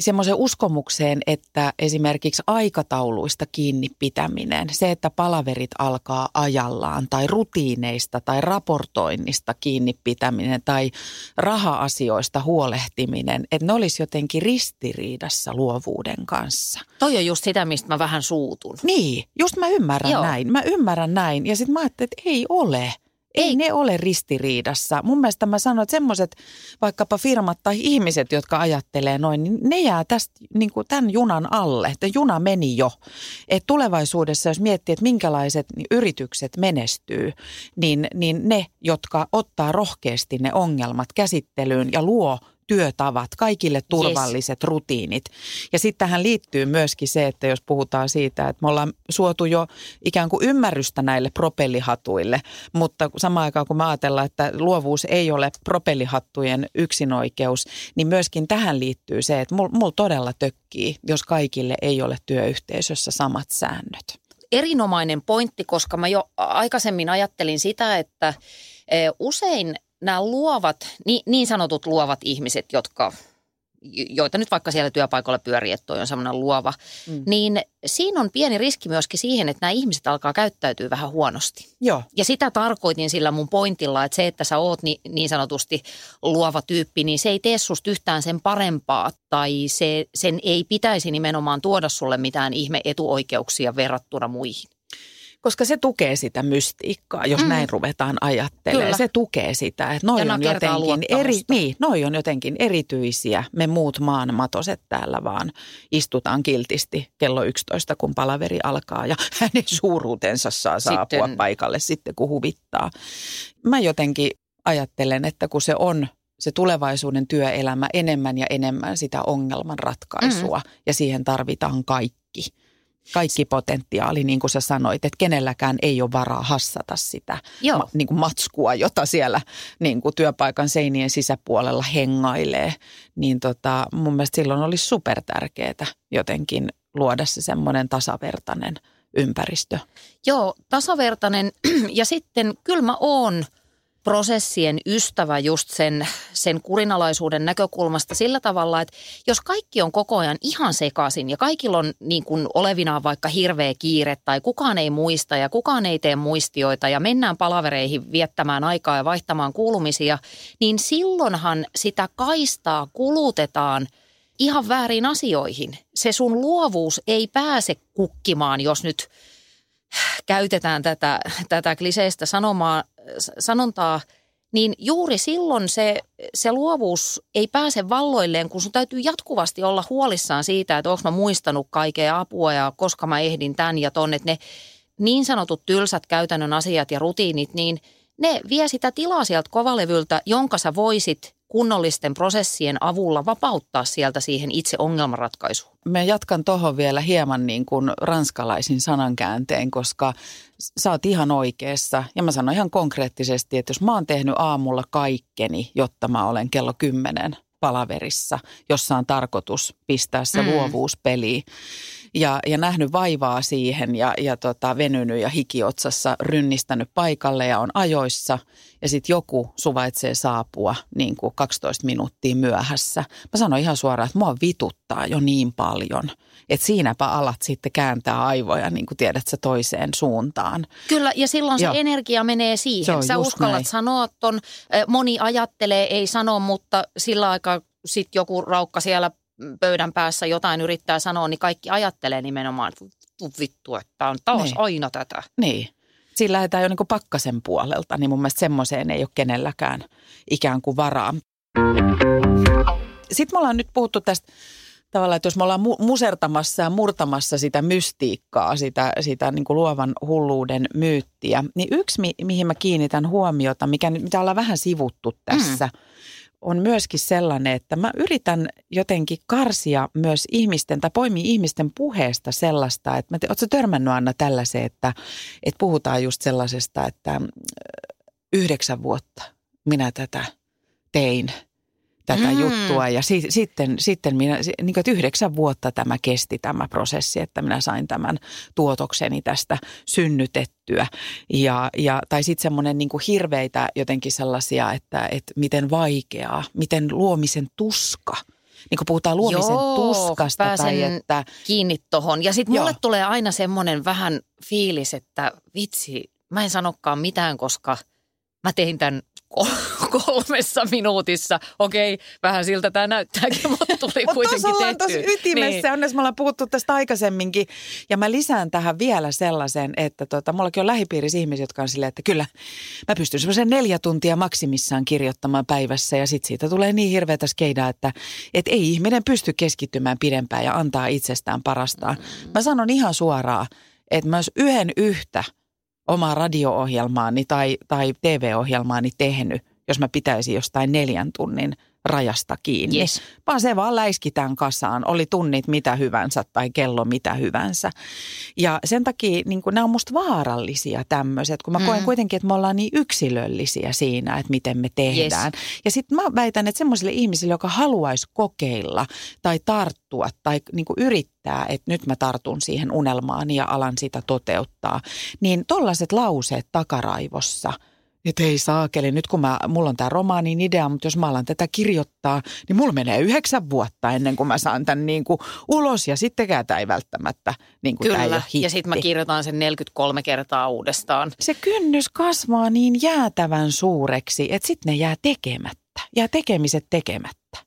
semmoisen uskomukseen, että esimerkiksi aikatauluista kiinni pitäminen, se, että palaverit alkaa ajallaan tai rutiineista tai raportoinnista kiinni pitäminen tai raha-asioista huolehtiminen, että ne olisi jotenkin ristiriidassa luovuuden kanssa. Toi on just sitä, mistä mä vähän suutun. Niin, just mä ymmärrän Joo. näin. Mä ymmärrän näin ja sitten mä ajattelin, että ei ole. Ei, Ei. ne ole ristiriidassa. Mun mielestä mä sanoin, että semmoiset vaikkapa firmat tai ihmiset, jotka ajattelee noin, niin ne jää tästä niin kuin tämän junan alle. Että juna meni jo. Et tulevaisuudessa, jos miettii, että minkälaiset yritykset menestyy, niin, niin ne, jotka ottaa rohkeasti ne ongelmat käsittelyyn ja luo työtavat, kaikille turvalliset rutiinit. Ja sitten tähän liittyy myöskin se, että jos puhutaan siitä, että me ollaan suotu jo ikään kuin ymmärrystä näille propellihatuille, mutta samaan aikaan kun me ajatellaan, että luovuus ei ole propellihattujen yksinoikeus, niin myöskin tähän liittyy se, että mulla mul todella tökkii, jos kaikille ei ole työyhteisössä samat säännöt. erinomainen pointti, koska mä jo aikaisemmin ajattelin sitä, että eh, usein nämä luovat, ni- niin sanotut luovat ihmiset, jotka joita nyt vaikka siellä työpaikalla pyörii, että toi on semmoinen luova, mm. niin siinä on pieni riski myöskin siihen, että nämä ihmiset alkaa käyttäytyä vähän huonosti. Joo. Ja sitä tarkoitin sillä mun pointilla, että se, että sä oot niin, niin sanotusti luova tyyppi, niin se ei tee susta yhtään sen parempaa tai se, sen ei pitäisi nimenomaan tuoda sulle mitään ihme etuoikeuksia verrattuna muihin. Koska se tukee sitä mystiikkaa, jos mm. Näin ruvetaan ajattelemaan. Kyllä. Se tukee sitä, että noi Ja on, jotenkin eri, niin, noi on jotenkin erityisiä. Me muut maan matoset täällä vaan istutaan kiltisti kello 11, kun palaveri alkaa ja hänen suuruutensa saa saapua Sitten- paikalle sitten, kun huvittaa. Mä jotenkin ajattelen, että kun se on se tulevaisuuden työelämä enemmän ja enemmän sitä ongelman ratkaisua mm. ja siihen tarvitaan kaikki. Kaikki potentiaali, niin kuin sä sanoit, että kenelläkään ei ole varaa hassata sitä Joo. ma, niin kuin matskua, jota siellä niin kuin työpaikan seinien sisäpuolella hengailee. Niin tota, mun mielestä silloin olisi supertärkeää jotenkin luoda se semmoinen tasavertainen ympäristö. Joo, tasavertainen ja sitten kyllä mä oon prosessien ystävä just sen, sen kurinalaisuuden näkökulmasta sillä tavalla, että jos kaikki on koko ajan ihan sekaisin ja kaikilla on niin kuin olevinaan vaikka hirveä kiire tai kukaan ei muista ja kukaan ei tee muistioita ja mennään palavereihin viettämään aikaa ja vaihtamaan kuulumisia, niin silloinhan sitä kaistaa kulutetaan ihan väärin asioihin. Se sun luovuus ei pääse kukkimaan, jos nyt käytetään tätä, tätä kliseistä sanomaa, sanontaa, niin juuri silloin se, se luovuus ei pääse valloilleen, kun sun täytyy jatkuvasti olla huolissaan siitä, että onko mä muistanut kaikkea apua ja koska mä ehdin tämän ja ton, että ne niin sanotut tylsät käytännön asiat ja rutiinit, niin ne vie sitä tilaa sieltä kovalevyltä, jonka sä voisit kunnollisten prosessien avulla vapauttaa sieltä siihen itse ongelmanratkaisuun. Mä jatkan tuohon vielä hieman niin kuin ranskalaisin sanankäänteen, koska sä oot ihan oikeassa. Ja mä sanon ihan konkreettisesti, että jos mä oon tehnyt aamulla kaikkeni, jotta mä olen kello kymmenen palaverissa, jossa on tarkoitus pistää se mm. Luovuus peliin. Ja, ja nähnyt vaivaa siihen ja, ja tota, venynyt ja hikiotsassa rynnistänyt paikalle ja on ajoissa. Ja sitten joku suvaitsee saapua niin kuin 12 minuuttia myöhässä. Mä sanon ihan suoraan, että mua vituttaa jo niin paljon, että siinäpä alat sitten kääntää aivoja, niin kuin tiedät sä, toiseen suuntaan. Kyllä, ja silloin se Joo. energia menee siihen. Sä uskallat näin. sanoa ton, ö, moni ajattelee, ei sano, mutta sillä aikaa sitten joku raukka siellä pöydän päässä jotain yrittää sanoa, niin kaikki ajattelee nimenomaan, että vittu että on taas Niin. aina tätä. Niin. Siinä lähdetään jo niin pakkasen puolelta, niin mun mielestä semmoiseen ei ole kenelläkään ikään kuin varaa. Sitten me ollaan nyt puhuttu tästä tavallaan, että jos me ollaan mu- musertamassa ja murtamassa sitä mystiikkaa, sitä, sitä niin kuin luovan hulluuden myyttiä, niin yksi, mi- mihin mä kiinnitän huomiota, mikä, mitä ollaan vähän sivuttu tässä, mm. On myöskin sellainen, että mä yritän jotenkin karsia myös ihmisten tai poimia ihmisten puheesta sellaista, että mä te, ootko törmännyt Anna tällaiseen, että, että puhutaan just sellaisesta, että äh, yhdeksän vuotta minä tätä tein tätä mm. Juttua ja si- sitten, sitten minä, niin kuin, että yhdeksän vuotta tämä kesti tämä prosessi, että minä sain tämän tuotokseni tästä synnytettyä. Ja, ja, tai sitten semmoinen niin hirveitä jotenkin sellaisia, että, että miten vaikeaa, miten luomisen tuska. Niin kun puhutaan luomisen Joo, tuskasta tai pääsen että... kiinni tohon. Ja sitten mulle Joo. tulee aina semmoinen vähän fiilis, että vitsi, mä en sanokaan mitään, koska mä tein tämän kolmessa minuutissa. Okei, vähän siltä tämä näyttääkin, mutta tuli Mutta kuitenkin tuossa tehty. tosi ytimessä. Niin. Onneksi me ollaan puhuttu tästä aikaisemminkin. Ja mä lisään tähän vielä sellaisen, että tota, mullakin on lähipiirissä ihmisiä, jotka on silleen, että kyllä mä pystyn semmoisen neljä tuntia maksimissaan kirjoittamaan päivässä. Ja sitten siitä tulee niin hirveätä skeidaa, että et ei ihminen pysty keskittymään pidempään ja antaa itsestään parastaan. Mä sanon ihan suoraan, että jos yhden yhtä omaa radio-ohjelmaani tai, tai TV-ohjelmaani tehnyt, jos mä pitäisin jostain neljän tunnin rajasta kiinni. Yes. Vaan se vaan läiskitään kasaan, oli tunnit mitä hyvänsä tai kello mitä hyvänsä. Ja sen takia niin nämä on musta vaarallisia tämmöiset, kun mä koen Mm. kuitenkin, että me ollaan niin yksilöllisiä siinä, että miten me tehdään. Ja sitten mä väitän, että semmoisille ihmisille, joka haluaisi kokeilla tai tarttua tai niin yrittää, että nyt mä tartun siihen unelmaan ja alan sitä toteuttaa, niin tollaiset lauseet takaraivossa – että hei saakeli, nyt kun mä, mulla on tämä romaanin idea, mutta jos mä alan tätä kirjoittaa, niin mulla menee yhdeksän vuotta ennen kuin mä saan tämän niin kuin ulos ja sittenkään tämä ei välttämättä niin kuin ei Kyllä, hitti. ja sitten mä kirjoitan sen 43 kertaa uudestaan. Se kynnys kasvaa niin jäätävän suureksi, että sitten ne jää tekemättä. Jää tekemiset tekemättä.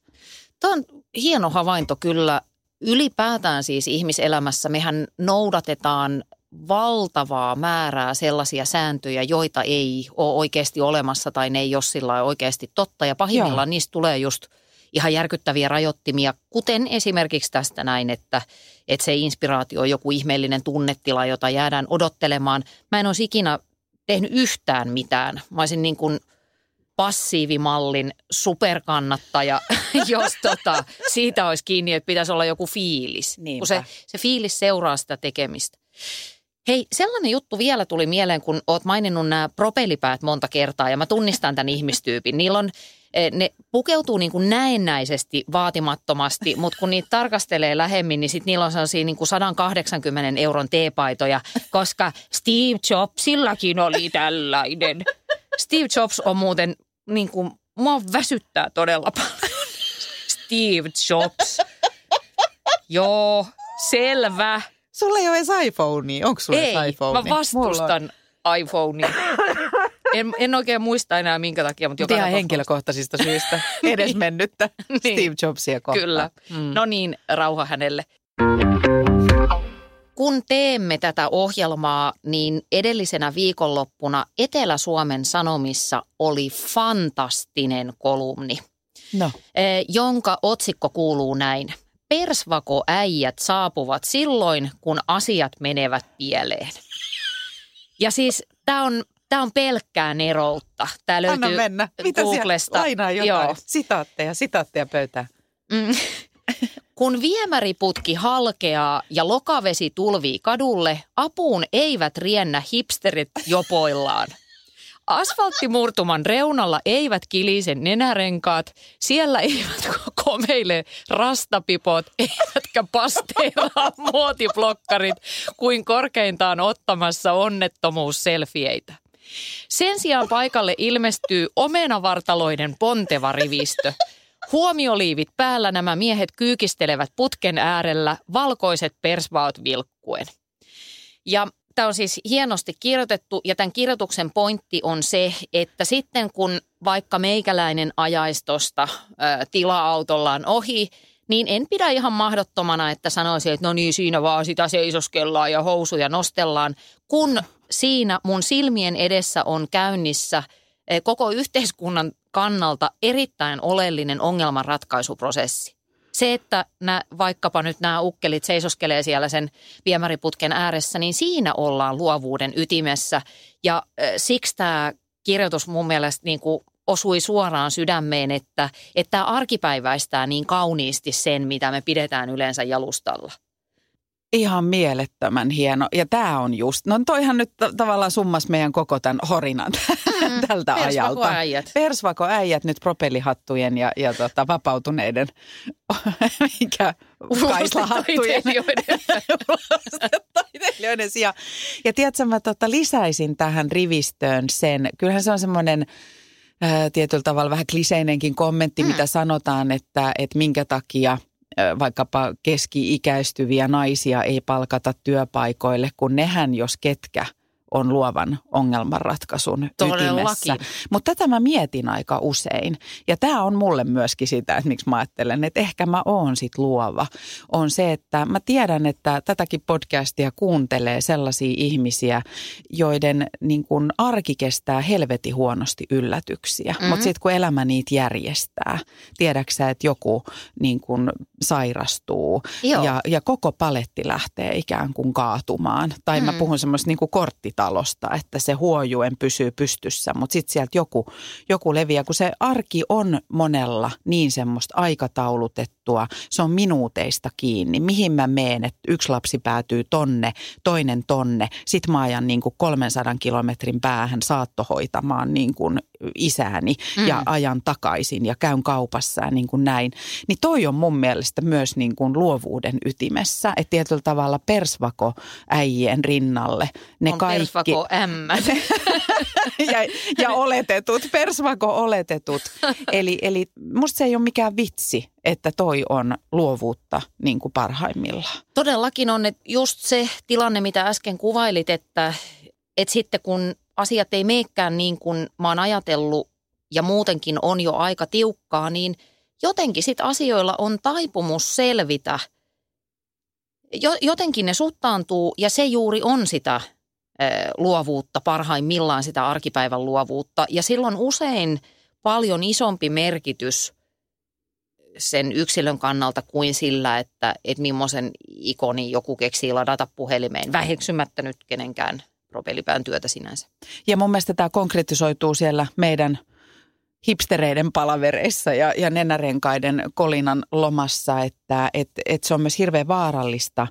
Tämä on hieno havainto kyllä. Ylipäätään siis ihmiselämässä mehän noudatetaan valtavaa määrää sellaisia sääntöjä, joita ei ole oikeasti olemassa tai ne ei ole sillä oikeasti totta. Ja pahimmillaan Joo. niistä tulee just ihan järkyttäviä rajoittimia, kuten esimerkiksi tästä näin, että, että se inspiraatio on joku ihmeellinen tunnetila, jota jäädään odottelemaan. Mä en olisi ikinä tehnyt yhtään mitään. Mä olisin niin kuin passiivimallin superkannattaja, jos tota, siitä olisi kiinni, että pitäisi olla joku fiilis. Niinpä. Kun se, se fiilis seuraa sitä tekemistä. Hei, sellainen juttu vielä tuli mieleen, kun oot maininnut nämä propellipäät monta kertaa ja mä tunnistan tämän ihmistyypin. Niillä on, eh, ne pukeutuu niin kuin näennäisesti vaatimattomasti, mutta kun niitä tarkastelee lähemmin, niin sitten niillä on sellaisia niin kuin 180 euron teepaitoja, koska Steve Jobsillakin oli tällainen. Steve Jobs on muuten, niin kuin, mua väsyttää todella paljon. Steve Jobs. Joo, selvä. Sulla ei ole edes iPhonea. Onko sulla Ei, edes iPhonea? mä vastustan iPhonea. En, en oikein muista enää minkä takia, mutta joka Ihan henkilökohtaisista syistä. Edes mennyttä Niin. Steve Jobsia kohtaan. Kyllä. Mm. No niin, rauha hänelle. Kun teemme tätä ohjelmaa, niin edellisenä viikonloppuna Etelä-Suomen Sanomissa oli fantastinen kolumni, No, eh, jonka otsikko kuuluu näin. Persvako-äijät saapuvat silloin, kun asiat menevät pieleen. Ja siis tämä on, tää on pelkkää neroutta. Tämä anna löytyy mennä. Mitä Googlesta. Lainaa jotain. Joo. Sitaatteja, sitaatteja pöytään. Mm. Kun viemäriputki halkeaa ja lokavesi tulvii kadulle, apuun eivät riennä hipsterit jopoillaan. Asfalttimurtuman reunalla eivät kilise nenärenkaat, siellä eivät komeile rastapipot, eivätkä pasteeraa muotiblokkarit kuin korkeintaan ottamassa onnettomuusselfieitä. Sen sijaan paikalle ilmestyy omenavartaloiden ponteva rivistö. Huomioliivit päällä nämä miehet kyykistelevät putken äärellä, valkoiset persvaot vilkkuen. Ja tämä on siis hienosti kirjoitettu ja tämän kirjoituksen pointti on se, että sitten kun vaikka meikäläinen ajaistosta tila-autollaan ohi, niin en pidä ihan mahdottomana, että sanoisin, että no niin, siinä vaan sitä seisoskellaan ja housuja nostellaan, kun siinä mun silmien edessä on käynnissä koko yhteiskunnan kannalta erittäin oleellinen ongelmanratkaisuprosessi. Se, että nää, vaikkapa nyt nämä ukkelit seisoskelee siellä sen viemäriputken ääressä, niin siinä ollaan luovuuden ytimessä. Ja äh, siksi tämä kirjoitus mun mielestä niin kuin osui suoraan sydämeen, että, että tämä arkipäiväistää niin kauniisti sen, mitä me pidetään yleensä jalustalla. Ihan mielettömän hieno. Ja tämä on just, no toihan nyt t- tavallaan summas meidän koko tämän horinan tältä ajalta. Persvakoäijät. Persvakoäijät nyt propellihattujen ja, ja tota, vapautuneiden, mikä kaislahattujen Taiteilijoiden. sijaan. Ja tiedätkö, mä tota, lisäisin tähän rivistöön sen, kyllähän se on semmoinen ää, tietyllä tavalla vähän kliseinenkin kommentti, mm. mitä sanotaan, että, että minkä takia vaikkapa keski-ikäistyviä naisia ei palkata työpaikoille, kun nehän jos ketkä – on luovan ongelmanratkaisun Todellakin. ytimessä. Mutta tätä mä mietin aika usein. Ja tämä on mulle myöskin sitä, että miksi mä ajattelen, että ehkä mä oon sit luova. On se, että mä tiedän, että tätäkin podcastia kuuntelee sellaisia ihmisiä, joiden niin kun arki kestää helveti huonosti yllätyksiä. Mm-hmm. Mutta sitten kun elämä niitä järjestää, tiedäksä, että joku niin kun sairastuu ja, ja koko paletti lähtee ikään kuin kaatumaan. Tai mm-hmm. mä puhun semmoista niin korttita talosta, että se huojuen pysyy pystyssä, mutta sitten sieltä joku, joku leviää, kun se arki on monella niin semmoista aikataulutettua, se on minuuteista kiinni, mihin mä meen, että yksi lapsi päätyy tonne, toinen tonne, sit mä ajan niin kuin 300 kilometrin päähän saattohoitamaan niin kuin isääni mm. ja ajan takaisin ja käyn kaupassa ja niin kuin näin. Niin toi on mun mielestä myös niin kuin luovuuden ytimessä, että tietyllä tavalla persvako äijien rinnalle ne on kaikki persvako M. ja, ja oletetut, persvako oletetut. Eli, eli musta se ei ole mikään vitsi, että toi on luovuutta niin kuin parhaimmillaan. Todellakin on, että just se tilanne, mitä äsken kuvailit, että, että sitten kun asiat ei meekään niin kuin mä oon ajatellut ja muutenkin on jo aika tiukkaa, niin jotenkin sit asioilla on taipumus selvitä. Jotenkin ne suttaantuu ja se juuri on sitä luovuutta, parhaimmillaan sitä arkipäivän luovuutta. Ja silloin usein paljon isompi merkitys sen yksilön kannalta kuin sillä, että, että millaisen ikoni joku keksii ladata puhelimeen, väheksymättä nyt kenenkään propellipään työtä sinänsä. Ja mun mielestä tämä konkretisoituu siellä meidän hipstereiden palavereissa ja, ja nenärenkaiden kolinan lomassa, että et, et se on myös hirveän vaarallista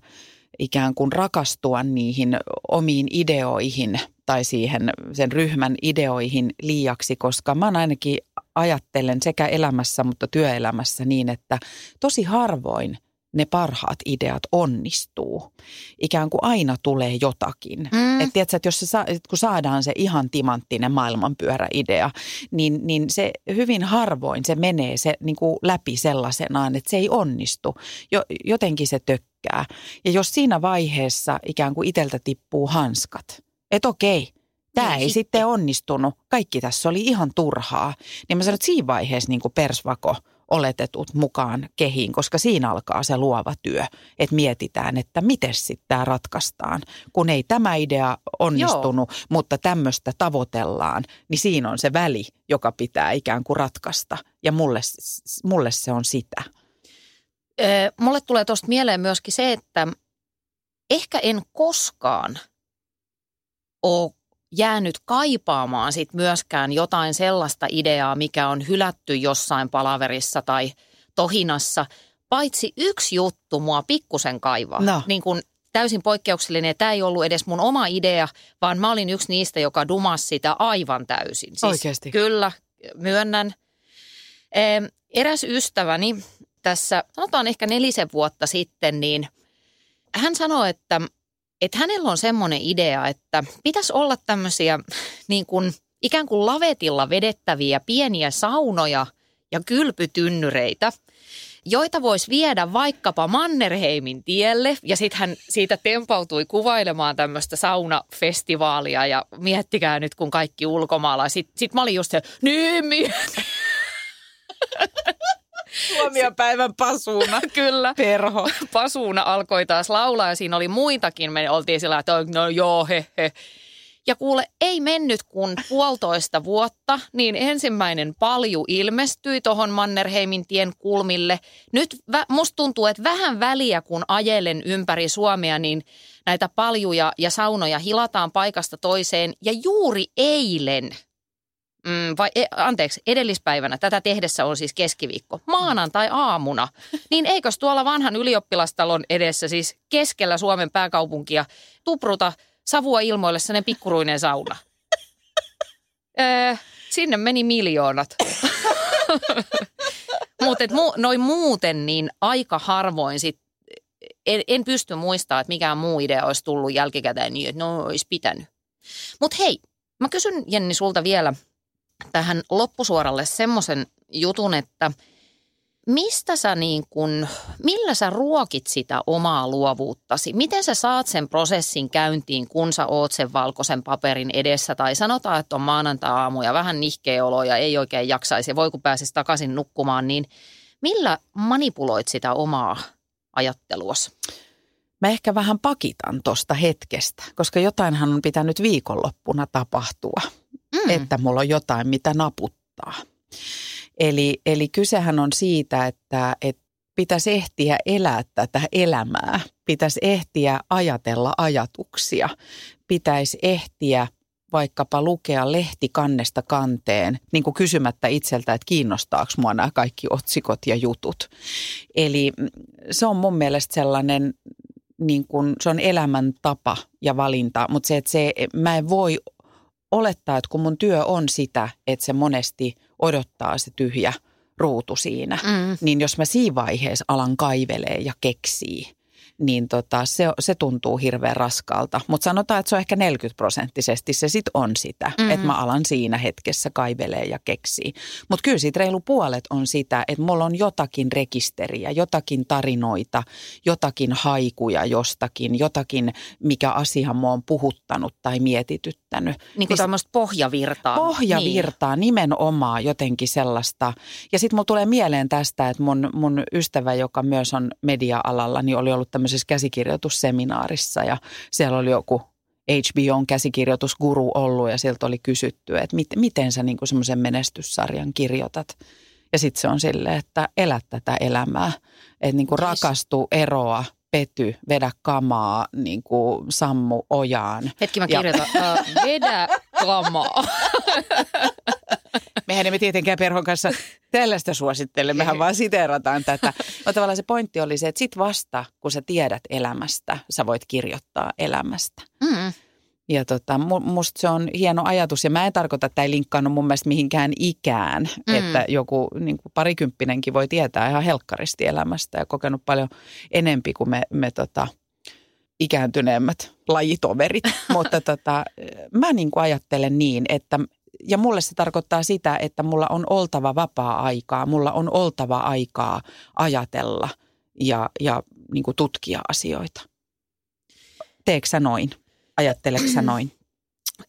ikään kuin rakastua niihin omiin ideoihin tai siihen sen ryhmän ideoihin liiaksi, koska mä ainakin ajattelen sekä elämässä, mutta työelämässä niin, että tosi harvoin – ne parhaat ideat onnistuu. Ikään kuin aina tulee jotakin. Mm. Et tiedätkö, että jos se sa, kun saadaan se ihan timanttinen maailmanpyöräidea, niin, niin se hyvin harvoin se menee se niin kuin läpi sellaisenaan, että se ei onnistu. Jo, jotenkin se tökkää. Ja jos siinä vaiheessa ikään kuin iteltä tippuu hanskat, että okei, tämä ei sitten. sitten onnistunut, kaikki tässä oli ihan turhaa, niin mä sanon, että siinä vaiheessa niin kuin persvako – oletetut mukaan kehiin, koska siinä alkaa se luova työ, että mietitään, että miten sitten tämä ratkaistaan. Kun ei tämä idea onnistunut, Joo. mutta tämmöistä tavoitellaan, niin siinä on se väli, joka pitää ikään kuin ratkaista. Ja mulle, mulle se on sitä. mulle tulee tuosta mieleen myöskin se, että ehkä en koskaan ole jäänyt kaipaamaan sit myöskään jotain sellaista ideaa, mikä on hylätty jossain palaverissa tai tohinassa, paitsi yksi juttu mua pikkusen kaivaa. No. Niin kun täysin poikkeuksellinen ja tämä ei ollut edes mun oma idea, vaan mä olin yksi niistä, joka dumasi sitä aivan täysin. Siis Oikeasti? Kyllä, myönnän. Eräs ystäväni tässä, sanotaan ehkä nelisen vuotta sitten, niin hän sanoi, että että hänellä on semmoinen idea, että pitäisi olla tämmöisiä niin kuin, ikään kuin lavetilla vedettäviä pieniä saunoja ja kylpytynnyreitä, joita voisi viedä vaikkapa Mannerheimin tielle. Ja sitten hän siitä tempautui kuvailemaan tämmöistä saunafestivaalia ja miettikää nyt, kun kaikki ulkomailla. Sitten sit mä olin just se, niin päivän pasuuna. Kyllä. Perho. Pasuuna alkoi taas laulaa ja siinä oli muitakin. Me oltiin sillä että no joo, he, he. Ja kuule, ei mennyt kuin puolitoista vuotta, niin ensimmäinen palju ilmestyi tuohon Mannerheimin tien kulmille. Nyt vä, musta tuntuu, että vähän väliä, kun ajelen ympäri Suomea, niin näitä paljuja ja saunoja hilataan paikasta toiseen. Ja juuri eilen mm, vai e, anteeksi, edellispäivänä, tätä tehdessä on siis keskiviikko, maanantai-aamuna, niin eikös tuolla vanhan ylioppilastalon edessä siis keskellä Suomen pääkaupunkia tupruta savua ilmoille sellainen pikkuruinen sauna? Öö, sinne meni miljoonat. Mutta mu, noin muuten niin aika harvoin sit, en, en pysty muistamaan, että mikään muu idea olisi tullut jälkikäteen niin, että no olisi pitänyt. Mutta hei, mä kysyn Jenni sulta vielä – tähän loppusuoralle semmoisen jutun, että mistä sä niin kun, millä sä ruokit sitä omaa luovuuttasi? Miten sä saat sen prosessin käyntiin, kun sä oot sen valkoisen paperin edessä? Tai sanotaan, että on maanantai-aamu ja vähän nihkeä olo ja ei oikein jaksaisi ja voi kun pääsisi takaisin nukkumaan, niin millä manipuloit sitä omaa ajatteluasi? Mä ehkä vähän pakitan tuosta hetkestä, koska jotainhan on pitänyt viikonloppuna tapahtua, mm. että mulla on jotain, mitä naputtaa. Eli, eli kysehän on siitä, että, että pitäisi ehtiä elää tätä elämää, pitäisi ehtiä ajatella ajatuksia, pitäisi ehtiä vaikkapa lukea lehti kannesta kanteen, niin kuin kysymättä itseltä, että kiinnostaako mua nämä kaikki otsikot ja jutut. Eli se on mun mielestä sellainen, niin kuin, se on elämäntapa ja valinta, mutta se, että se, mä en voi olettaa, että kun mun työ on sitä, että se monesti odottaa se tyhjä ruutu siinä, mm. niin jos mä siinä vaiheessa alan kaivelee ja keksii – niin tota, se, se tuntuu hirveän raskalta. Mutta sanotaan, että se on ehkä 40 prosenttisesti se sit on sitä, mm-hmm. että mä alan siinä hetkessä kaivelee ja keksii. Mutta kyllä siitä reilu puolet on sitä, että mulla on jotakin rekisteriä, jotakin tarinoita, jotakin haikuja jostakin, jotakin, mikä asia mua on puhuttanut tai mietityttänyt. Niin kuin tämmöistä pohjavirtaa. Pohjavirtaa, niin. nimenomaan jotenkin sellaista. Ja sitten mulla tulee mieleen tästä, että mun, mun ystävä, joka myös on media-alalla, niin oli ollut tämmöisessä käsikirjoitusseminaarissa ja siellä oli joku HBOn käsikirjoitusguru ollut ja sieltä oli kysytty, että mit, miten sä niin semmoisen menestyssarjan kirjoitat. Ja sitten se on silleen, että elä tätä elämää, että niin rakastu, eroa, pety, vedä kamaa, niin kuin sammu ojaan. Hetki mä kirjoitan, ja... uh, vedä kamaa. Mehän emme tietenkään perhon kanssa tällaista suosittele, mehän vaan siteerataan tätä. Mutta tavallaan se pointti oli se, että sit vasta, kun sä tiedät elämästä, sä voit kirjoittaa elämästä. Mm. Ja tota, musta se on hieno ajatus ja mä en tarkoita, että ei linkkaannut mun mielestä mihinkään ikään, mm. että joku niin kuin parikymppinenkin voi tietää ihan helkkaristi elämästä ja kokenut paljon enempi kuin me, me tota, ikääntyneemmät lajitoverit. Mutta tota, mä niin kuin ajattelen niin, että ja mulle se tarkoittaa sitä, että mulla on oltava vapaa-aikaa, mulla on oltava aikaa ajatella ja, ja niin kuin tutkia asioita. Teekö sä noin? Ajatteleeko sä noin?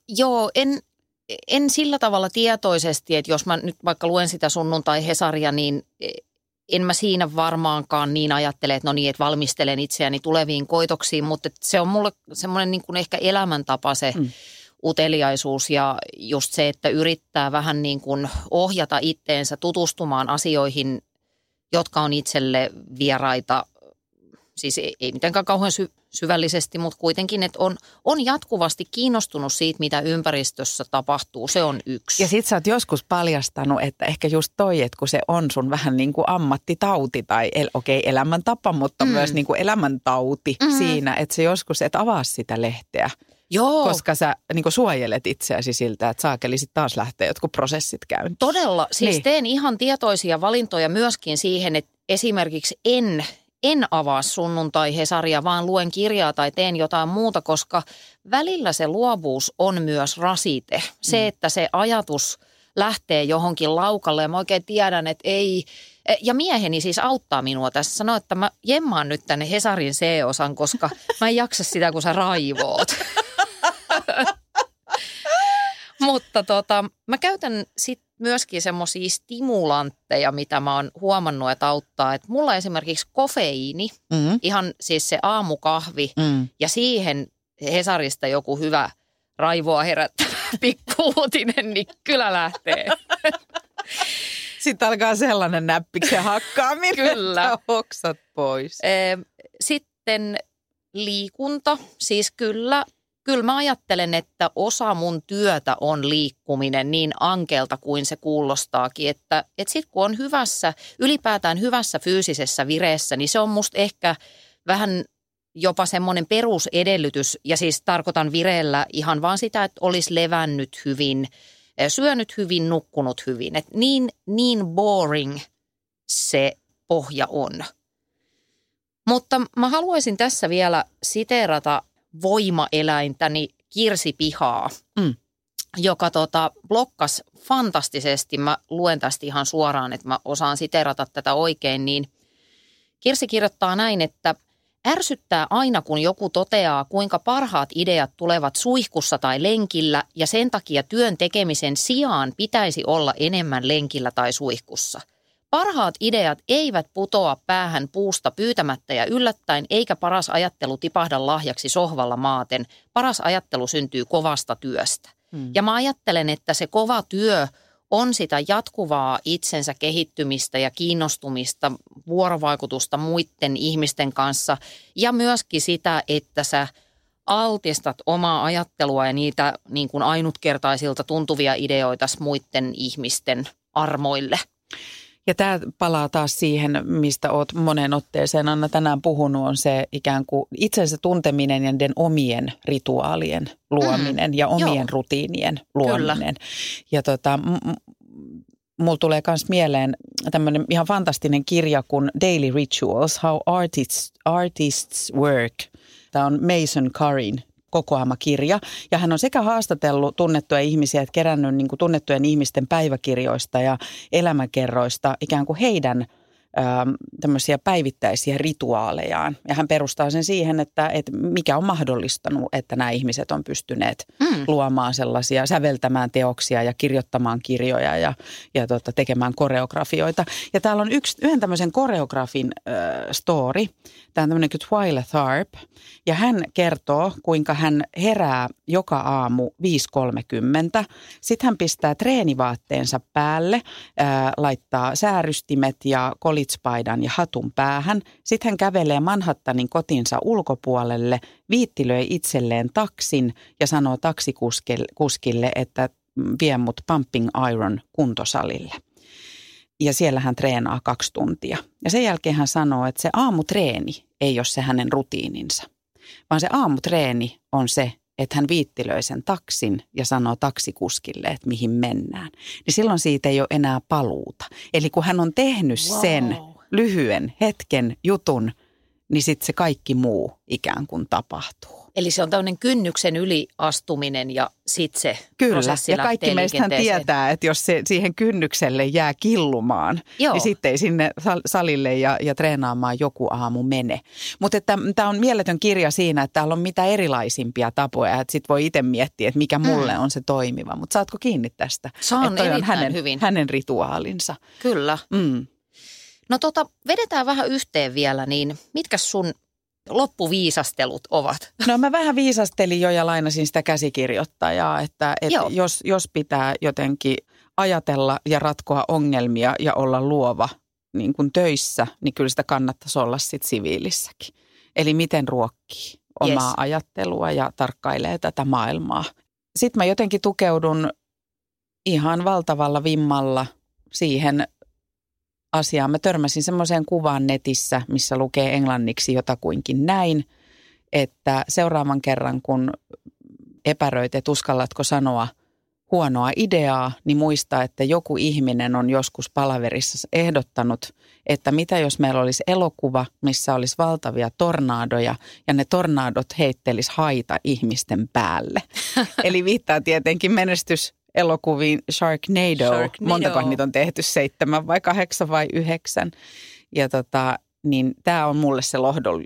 Joo, en, en sillä tavalla tietoisesti, että jos mä nyt vaikka luen sitä sunnuntai-hesaria, niin en mä siinä varmaankaan niin ajattele, että no niin, että valmistelen itseäni tuleviin koitoksiin, mutta se on mulle semmoinen niin kuin ehkä elämäntapa se mm. uteliaisuus ja just se, että yrittää vähän niin kuin ohjata itteensä tutustumaan asioihin, jotka on itselle vieraita siis ei, ei mitenkään kauhean sy- syvällisesti, mutta kuitenkin, että on, on jatkuvasti kiinnostunut siitä, mitä ympäristössä tapahtuu. Se on yksi. Ja sit sä oot joskus paljastanut, että ehkä just toi, että kun se on sun vähän niin kuin ammattitauti tai el, okei okay, elämäntapa, mutta mm. myös niin kuin elämäntauti mm. siinä, että se joskus et avaa sitä lehteä. Joo. Koska sä niin suojelet itseäsi siltä, että saakeli sit taas lähtee jotkut prosessit käyntiin. Todella. Siis niin. teen ihan tietoisia valintoja myöskin siihen, että esimerkiksi en en avaa sunnuntai-hesaria, vaan luen kirjaa tai teen jotain muuta, koska välillä se luovuus on myös rasite. Se, mm. että se ajatus lähtee johonkin laukalle ja mä oikein tiedän, että ei, ja mieheni siis auttaa minua tässä. Sanoo, että mä jemmaan nyt tänne Hesarin C-osan, koska mä en jaksa sitä, kun sä raivoot. Mutta tota, mä käytän sit myöskin semmoisia stimulantteja, mitä mä oon huomannut, että auttaa. Että mulla esimerkiksi kofeiini, mm. ihan siis se aamukahvi mm. ja siihen Hesarista joku hyvä raivoa herättävä pikkuutinen, niin kyllä lähtee. Sitten alkaa sellainen näppiksen hakkaaminen, kyllä. että oksat pois. Sitten liikunta, siis kyllä kyllä mä ajattelen, että osa mun työtä on liikkuminen niin ankelta kuin se kuulostaakin, että, että sitten kun on hyvässä, ylipäätään hyvässä fyysisessä vireessä, niin se on musta ehkä vähän jopa semmoinen perusedellytys, ja siis tarkoitan vireellä ihan vaan sitä, että olisi levännyt hyvin, eh, syönyt hyvin, nukkunut hyvin. Et niin, niin boring se pohja on. Mutta mä haluaisin tässä vielä siteerata voimaeläintäni kirsipihaa. Mm. joka tota, blokkas fantastisesti, mä luen tästä ihan suoraan, että mä osaan siterata tätä oikein, niin Kirsi kirjoittaa näin, että Ärsyttää aina, kun joku toteaa, kuinka parhaat ideat tulevat suihkussa tai lenkillä ja sen takia työn tekemisen sijaan pitäisi olla enemmän lenkillä tai suihkussa. Parhaat ideat eivät putoa päähän puusta pyytämättä ja yllättäen, eikä paras ajattelu tipahda lahjaksi sohvalla maaten. Paras ajattelu syntyy kovasta työstä. Hmm. Ja mä ajattelen, että se kova työ on sitä jatkuvaa itsensä kehittymistä ja kiinnostumista, vuorovaikutusta muiden ihmisten kanssa ja myöskin sitä, että sä altistat omaa ajattelua ja niitä niin kuin ainutkertaisilta tuntuvia ideoita muiden ihmisten armoille. Ja tämä palaa taas siihen, mistä olet monen otteeseen Anna tänään puhunut, on se ikään kuin itsensä tunteminen ja niiden omien rituaalien luominen mm, ja omien joo. rutiinien luominen. Kyllä. Ja tota, mulla tulee myös mieleen tämmöinen ihan fantastinen kirja kuin Daily Rituals, How Artists, Artists Work. Tämä on Mason Curryn kokoama kirja. Ja hän on sekä haastatellut tunnettuja ihmisiä, että kerännyt niin kuin tunnettujen ihmisten päiväkirjoista ja elämäkerroista ikään kuin heidän – tämmöisiä päivittäisiä rituaalejaan. Ja hän perustaa sen siihen, että, että mikä on mahdollistanut, että nämä ihmiset on pystyneet mm. luomaan sellaisia, säveltämään teoksia ja kirjoittamaan kirjoja ja, ja tota, tekemään koreografioita. Ja täällä on yksi, yhden tämmöisen koreografin äh, story. Tämä on tämmöinen kuin Twyla Tharp. Ja hän kertoo, kuinka hän herää joka aamu 5.30. Sitten hän pistää treenivaatteensa päälle, äh, laittaa säärystimet ja kolit college ja hatun päähän. Sitten hän kävelee Manhattanin kotinsa ulkopuolelle, viittilöi itselleen taksin ja sanoo taksikuskille, että vie mut Pumping Iron kuntosalille. Ja siellä hän treenaa kaksi tuntia. Ja sen jälkeen hän sanoo, että se aamutreeni ei ole se hänen rutiininsa, vaan se aamutreeni on se, että hän viittilöi sen taksin ja sanoo taksikuskille, että mihin mennään, niin silloin siitä ei ole enää paluuta. Eli kun hän on tehnyt wow. sen lyhyen hetken jutun, niin sitten se kaikki muu ikään kuin tapahtuu. Eli se on tämmöinen kynnyksen yliastuminen ja sitten se Kyllä, ja kaikki meistä tietää, että jos se siihen kynnykselle jää killumaan, Joo. niin sitten ei sinne salille ja, ja treenaamaan joku aamu mene. Mutta tämä on mieletön kirja siinä, että täällä on mitä erilaisimpia tapoja, että sitten voi itse miettiä, että mikä mulle mm. on se toimiva. Mutta saatko kiinni tästä? Saan että on hänen, hyvin. hänen rituaalinsa. Kyllä. Mm. No tota, vedetään vähän yhteen vielä, niin mitkä sun loppuviisastelut ovat? No mä vähän viisastelin jo ja lainasin sitä käsikirjoittajaa, että, että jos, jos pitää jotenkin ajatella ja ratkoa ongelmia ja olla luova niin kuin töissä, niin kyllä sitä kannattaisi olla sitten siviilissäkin. Eli miten ruokkii omaa yes. ajattelua ja tarkkailee tätä maailmaa. Sitten mä jotenkin tukeudun ihan valtavalla vimmalla siihen asiaa. Mä törmäsin semmoiseen kuvaan netissä, missä lukee englanniksi jotakuinkin näin, että seuraavan kerran kun epäröit, että uskallatko sanoa huonoa ideaa, niin muista, että joku ihminen on joskus palaverissa ehdottanut, että mitä jos meillä olisi elokuva, missä olisi valtavia tornaadoja ja ne tornaadot heittelis haita ihmisten päälle. Eli viittaa tietenkin menestys elokuviin Sharknado. Sharknado. Montako niitä on tehty? Seitsemän vai kahdeksan vai yhdeksän? Ja tota, niin tämä on mulle se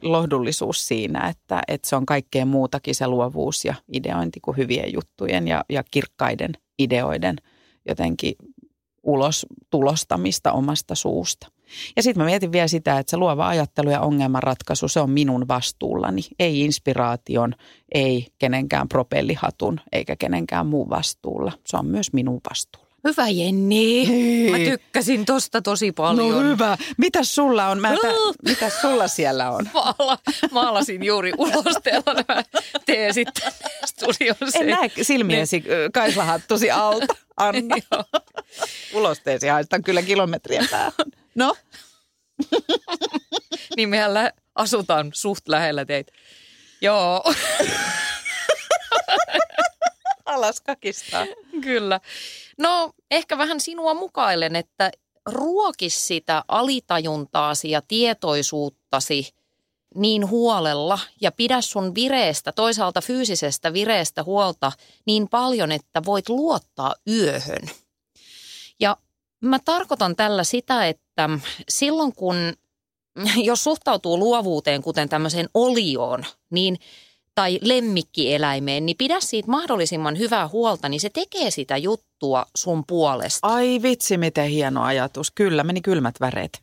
lohdullisuus siinä, että, että se on kaikkea muutakin se luovuus ja ideointi kuin hyvien juttujen ja, ja kirkkaiden ideoiden jotenkin ulos tulostamista omasta suusta. Ja sitten mä mietin vielä sitä, että se luova ajattelu ja ongelmanratkaisu, se on minun vastuullani. Ei inspiraation, ei kenenkään propellihatun eikä kenenkään muun vastuulla. Se on myös minun vastuulla. Hyvä Jenni. Hei. Mä tykkäsin tosta tosi paljon. No hyvä. Mitäs sulla on? Mä tä, mitäs sulla siellä on? Maala, maalasin juuri ulosteella nämä teesit studiossa. En näe silmiesi niin. kaislahattusi alta, Anna. Ulosteesi haistan kyllä kilometrien päähän. No? niin mehän lä- asutaan suht lähellä teitä. Joo. Alas kakistaa. Kyllä. No ehkä vähän sinua mukailen, että ruokis sitä alitajuntaasi ja tietoisuuttasi niin huolella ja pidä sun vireestä, toisaalta fyysisestä vireestä huolta niin paljon, että voit luottaa yöhön. Ja mä tarkoitan tällä sitä, että silloin kun, jos suhtautuu luovuuteen kuten tämmöiseen olioon, niin tai lemmikkieläimeen, niin pidä siitä mahdollisimman hyvää huolta, niin se tekee sitä juttua sun puolesta. Ai vitsi, miten hieno ajatus. Kyllä, meni kylmät väreet.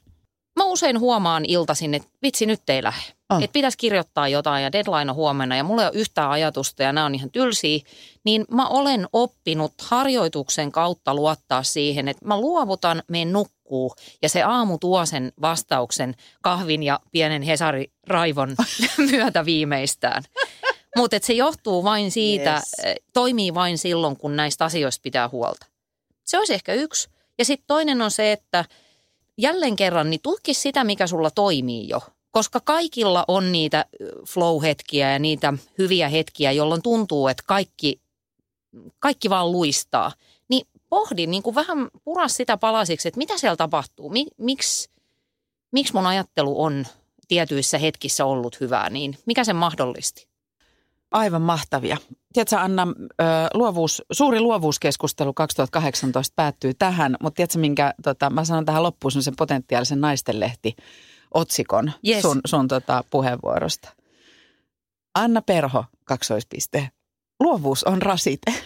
Mä usein huomaan iltaisin, että vitsi nyt ei lähde. Oh. Että pitäisi kirjoittaa jotain ja deadline on huomenna ja mulla ei ole yhtään ajatusta ja nämä on ihan tylsiä. Niin mä olen oppinut harjoituksen kautta luottaa siihen, että mä luovutan, meen nukkuu ja se aamu tuo sen vastauksen kahvin ja pienen Hesari Raivon myötä viimeistään. Mutta se johtuu vain siitä, Yes. yes. toimii vain silloin, kun näistä asioista pitää huolta. Se olisi ehkä yksi. Ja sitten toinen on se, että jälleen kerran, niin tutki sitä, mikä sulla toimii jo. Koska kaikilla on niitä ö, flow-hetkiä ja niitä hyviä hetkiä, jolloin tuntuu, että kaikki, kaikki vaan luistaa. Niin pohdi, niin kuin vähän pura sitä palasiksi, että mitä siellä tapahtuu. Mi, miksi, miksi mun ajattelu on tietyissä hetkissä ollut hyvää, niin mikä sen mahdollisti? Aivan mahtavia. Tiedätkö Anna, luovuus, suuri luovuuskeskustelu 2018 päättyy tähän, mutta tiedätkö minkä, tota, mä sanon tähän loppuun sen potentiaalisen naistenlehti otsikon Yes. sun, sun tota, puheenvuorosta. Anna Perho, kaksoispiste. Luovuus on rasite.